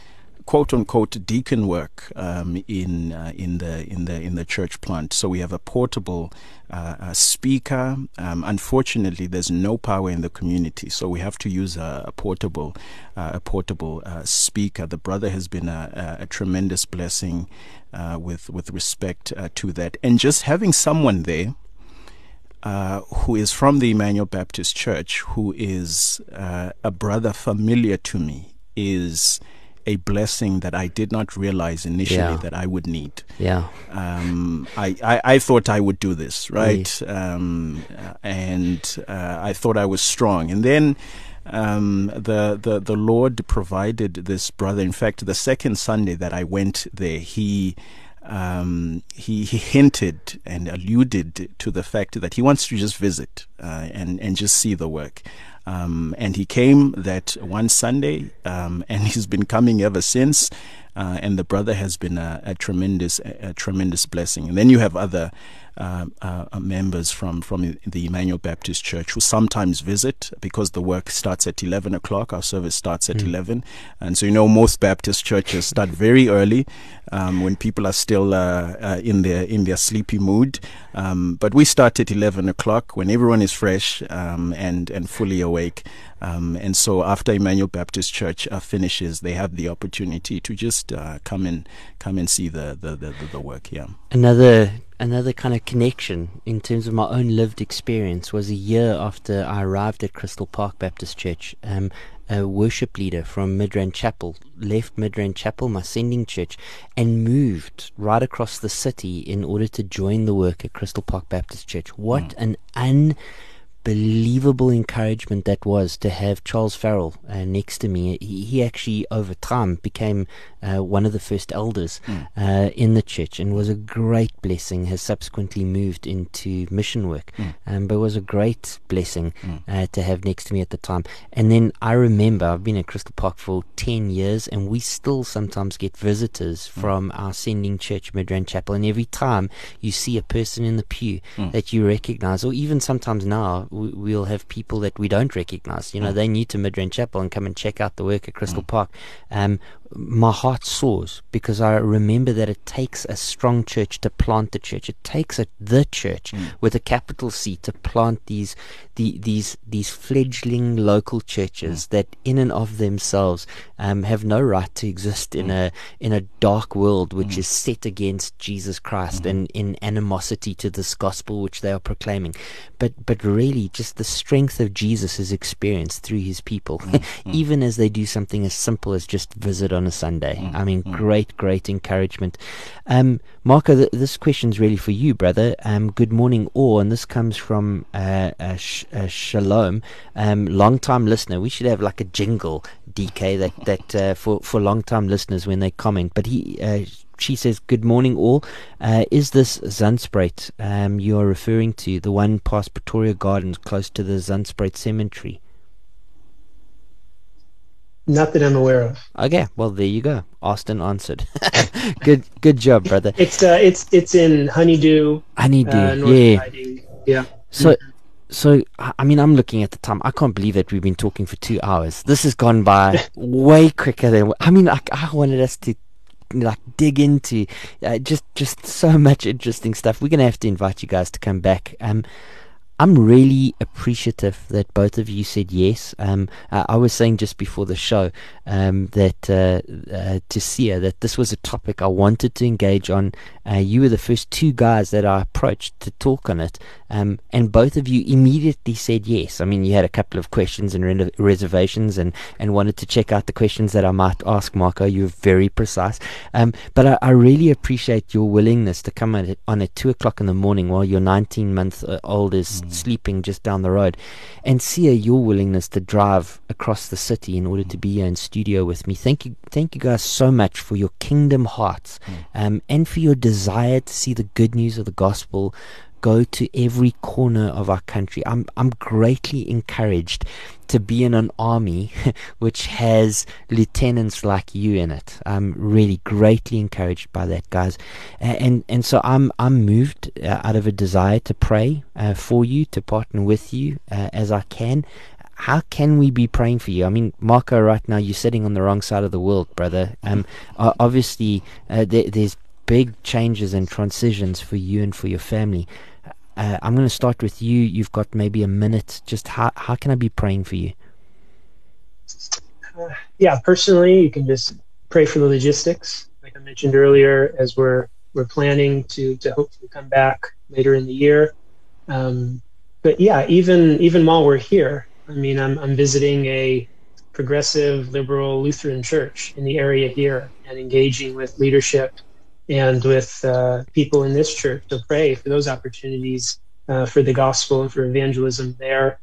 quote unquote deacon work um, in uh, in the in the in the church plant. So we have a portable uh, speaker. Um, unfortunately, there's no power in the community, so we have to use a, a portable uh, a portable uh, speaker. The brother has been a, a, tremendous blessing uh, with with respect to that, and just having someone there uh, who is from the Emmanuel Baptist Church, who is uh, a brother familiar to me, is a blessing that I did not realize initially yeah. that I would need. Yeah. Um, I, I, I, thought I would do this, right? Um, and uh, I thought I was strong. And then um, the, the, the Lord provided this brother. In fact, the second Sunday that I went there, he um, he, he hinted and alluded to the fact that he wants to just visit uh, and and just see the work. Um, and he came that one Sunday, um, and he's been coming ever since. Uh, and the brother has been a, a tremendous, a, a, tremendous blessing. And then you have other members from from the Emmanuel Baptist Church who sometimes visit because the work starts at eleven o'clock. Our service starts at mm. eleven, and so you know most Baptist churches start very early um, when people are still uh, uh, in their in their sleepy mood. Um, but we start at eleven o'clock when everyone is fresh um, and and fully awake. Um, and so after Emmanuel Baptist Church uh, finishes, they have the opportunity to just uh, come and come and see the the, the, the work here. Another another kind of connection in terms of my own lived experience was a year after I arrived at Crystal Park Baptist Church. Um, a worship leader from Midrand Chapel left Midrand Chapel, my sending church, and moved right across the city in order to join the work at Crystal Park Baptist Church. What mm. an un believable encouragement that was to have Charles Farrell uh, next to me. He, he, actually, over time, became uh, one of the first elders mm. uh, in the church and was a great blessing. Has subsequently moved into mission work, mm. um, but was a great blessing mm. to have next to me at the time. And then I remember I've been at Crystal Park for 10 years, and we still sometimes get visitors hmm. from our sending church, Midrand Chapel. And every time you see a person in the pew hmm. that you recognize, or even sometimes now, we'll have people that we don't recognize. You know, mm. they new to Midrand Chapel and come and check out the work at Crystal mm. Park. Um, my heart soars because I remember that it takes a strong church to plant the church. It takes a, the church mm. with a capital C to plant these the, these these fledgling local churches mm. that, in and of themselves, um, have no right to exist in mm. a in a dark world which mm. is set against Jesus Christ mm-hmm. and in animosity to this gospel which they are proclaiming. But but really, just the strength of Jesus is experienced through His people, even as they do something as simple as just visit on on a Sunday. Mm, I mean, mm. great, great encouragement. Um, Marco, th- this question's really for you, brother. Um, good morning, all, and this comes from uh, uh, sh- uh, Shalom, um, long time listener. We should have like a jingle, DK, that that uh, for for long time listeners when they comment. But he. Uh, She says, Good morning, all. Uh, is this Zandspruit um, you are referring to, the one past Pretoria Gardens close to the Zandspruit Cemetery? Not that I'm aware of. Okay, well there you go. Austin answered. good, good job, brother. It's uh, it's it's in Honeydew. Honeydew, uh, yeah, Riding. yeah. So, so I mean, I'm looking at the time. I can't believe that we've been talking for two hours. This has gone by way quicker than. I mean, I, I wanted us to like dig into uh, just just so much interesting stuff. We're gonna have to invite you guys to come back. Um, I'm really appreciative that both of you said yes. Um, uh, I was saying just before the show um, that uh, uh, to Siya that this was a topic I wanted to engage on. Uh, you were the first two guys that I approached to talk on it, um, and both of you immediately said yes. I mean, you had a couple of questions and re- reservations, and, and wanted to check out the questions that I might ask Marco. You were very precise, um, but I, I, really appreciate your willingness to come on, on at two o'clock in the morning while your 19 month uh, old is. Sleeping just down the road, and see your willingness to drive across the city in order to be here in studio with me. Thank you, thank you guys so much for your kingdom hearts, mm. um, and for your desire to see the good news of the gospel go to every corner of our country. I'm I'm greatly encouraged to be in an army which has lieutenants like you in it. I'm really greatly encouraged by that, guys, and and so I'm I'm moved uh, out of a desire to pray uh, for you, to partner with you uh, as I can. How can we be praying for you? I mean, Marco, right now you're sitting on the wrong side of the world, brother. Um, obviously, uh, there, there's big changes and transitions for you and for your family. Uh, I'm going to start with you. You've got maybe a minute. Just how how can I be praying for you? Uh, yeah, personally, you can just pray for the logistics, like I mentioned earlier, as we're we're planning to to hopefully come back later in the year. Um, but yeah, even even while we're here, I mean, I'm I'm visiting a progressive liberal Lutheran church in the area here and engaging with leadership and with uh, people in this church to pray for those opportunities uh, for the gospel and for evangelism there.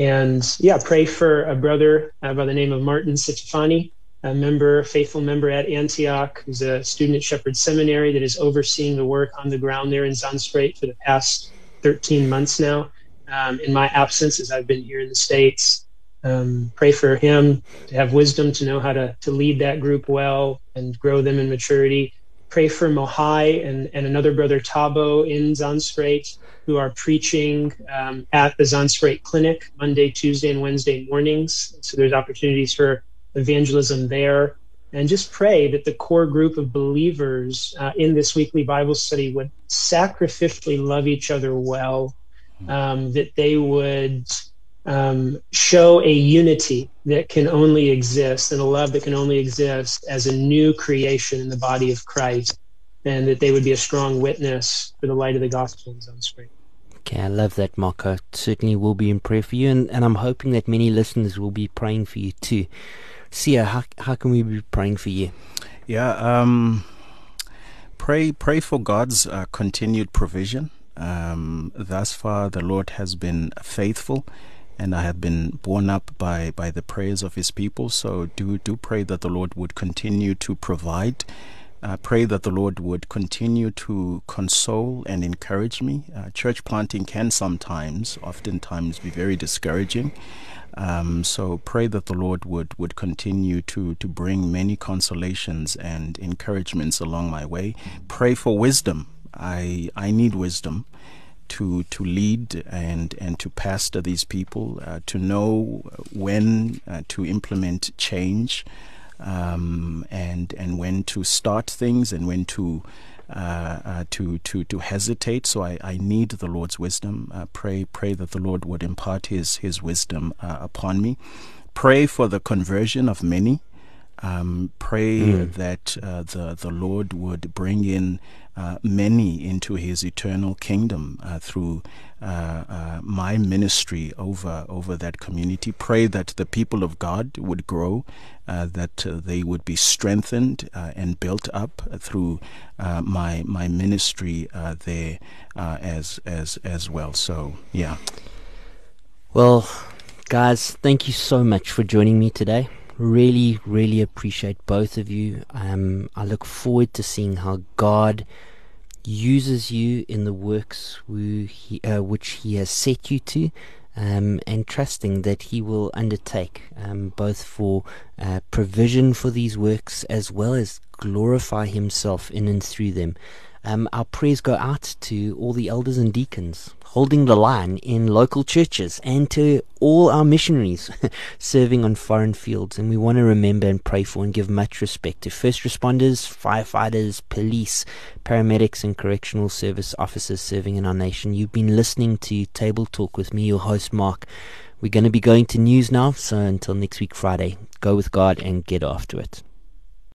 And yeah, pray for a brother uh, by the name of Martin Sitifani, a member, faithful member at Antioch, who's a student at Shepherd Seminary that is overseeing the work on the ground there in Zandspruit for the past 13 months now. Um, in my absence, as I've been here in the States, um, pray for him to have wisdom to know how to, to lead that group well and grow them in maturity pray for Mohai and, and another brother Tabo in Zandspruit who are preaching um, at the Zandspruit Clinic Monday, Tuesday, and Wednesday mornings. So there's opportunities for evangelism there. And just pray that the core group of believers uh, in this weekly Bible study would sacrificially love each other well, um, that they would um, show a unity that can only exist and a love that can only exist as a new creation in the body of Christ, and that they would be a strong witness for the light of the gospel in Zandspruit. Okay, I love that, Marco. Certainly will be in prayer for you, and, and I'm hoping that many listeners will be praying for you too. Siya, how, how can we be praying for you? Yeah, um, pray pray for God's uh, continued provision. Um, thus far, the Lord has been faithful and I have been borne up by, by the prayers of his people. So do do pray that the Lord would continue to provide. Uh, pray that the Lord would continue to console and encourage me. Uh, church planting can sometimes, oftentimes, be very discouraging. Um, so pray that the Lord would, would continue to, to bring many consolations and encouragements along my way. Pray for wisdom. I I need wisdom to to lead and and to pastor these people, uh, to know when uh, to implement change, um, and and when to start things and when to. Uh, uh to to to hesitate, so I, I need the Lord's wisdom. Uh, pray pray that the Lord would impart His His wisdom uh, upon me. Pray for the conversion of many. Um, pray mm. that the the Lord would bring in uh, many into his eternal kingdom uh, through uh, uh, my ministry over over that community. Pray that the people of God would grow, uh, that they would be strengthened and built up through my my ministry there as as as well. So yeah. Well, guys, thank you so much for joining me today really, really appreciate both of you. Um, I look forward to seeing how God uses you in the works he, uh, which He has set you to. Um, and trusting that He will undertake um, both for uh, provision for these works as well as glorify Himself in and through them. Um, our prayers go out to all the elders and deacons holding the line in local churches and to all our missionaries serving on foreign fields. And we want to remember and pray for and give much respect to first responders, firefighters, police, paramedics, and correctional service officers serving in our nation. You've been listening to Table Talk with me, your host, Mark. We're going to be going to news now, so until next week, Friday, go with God and get after it.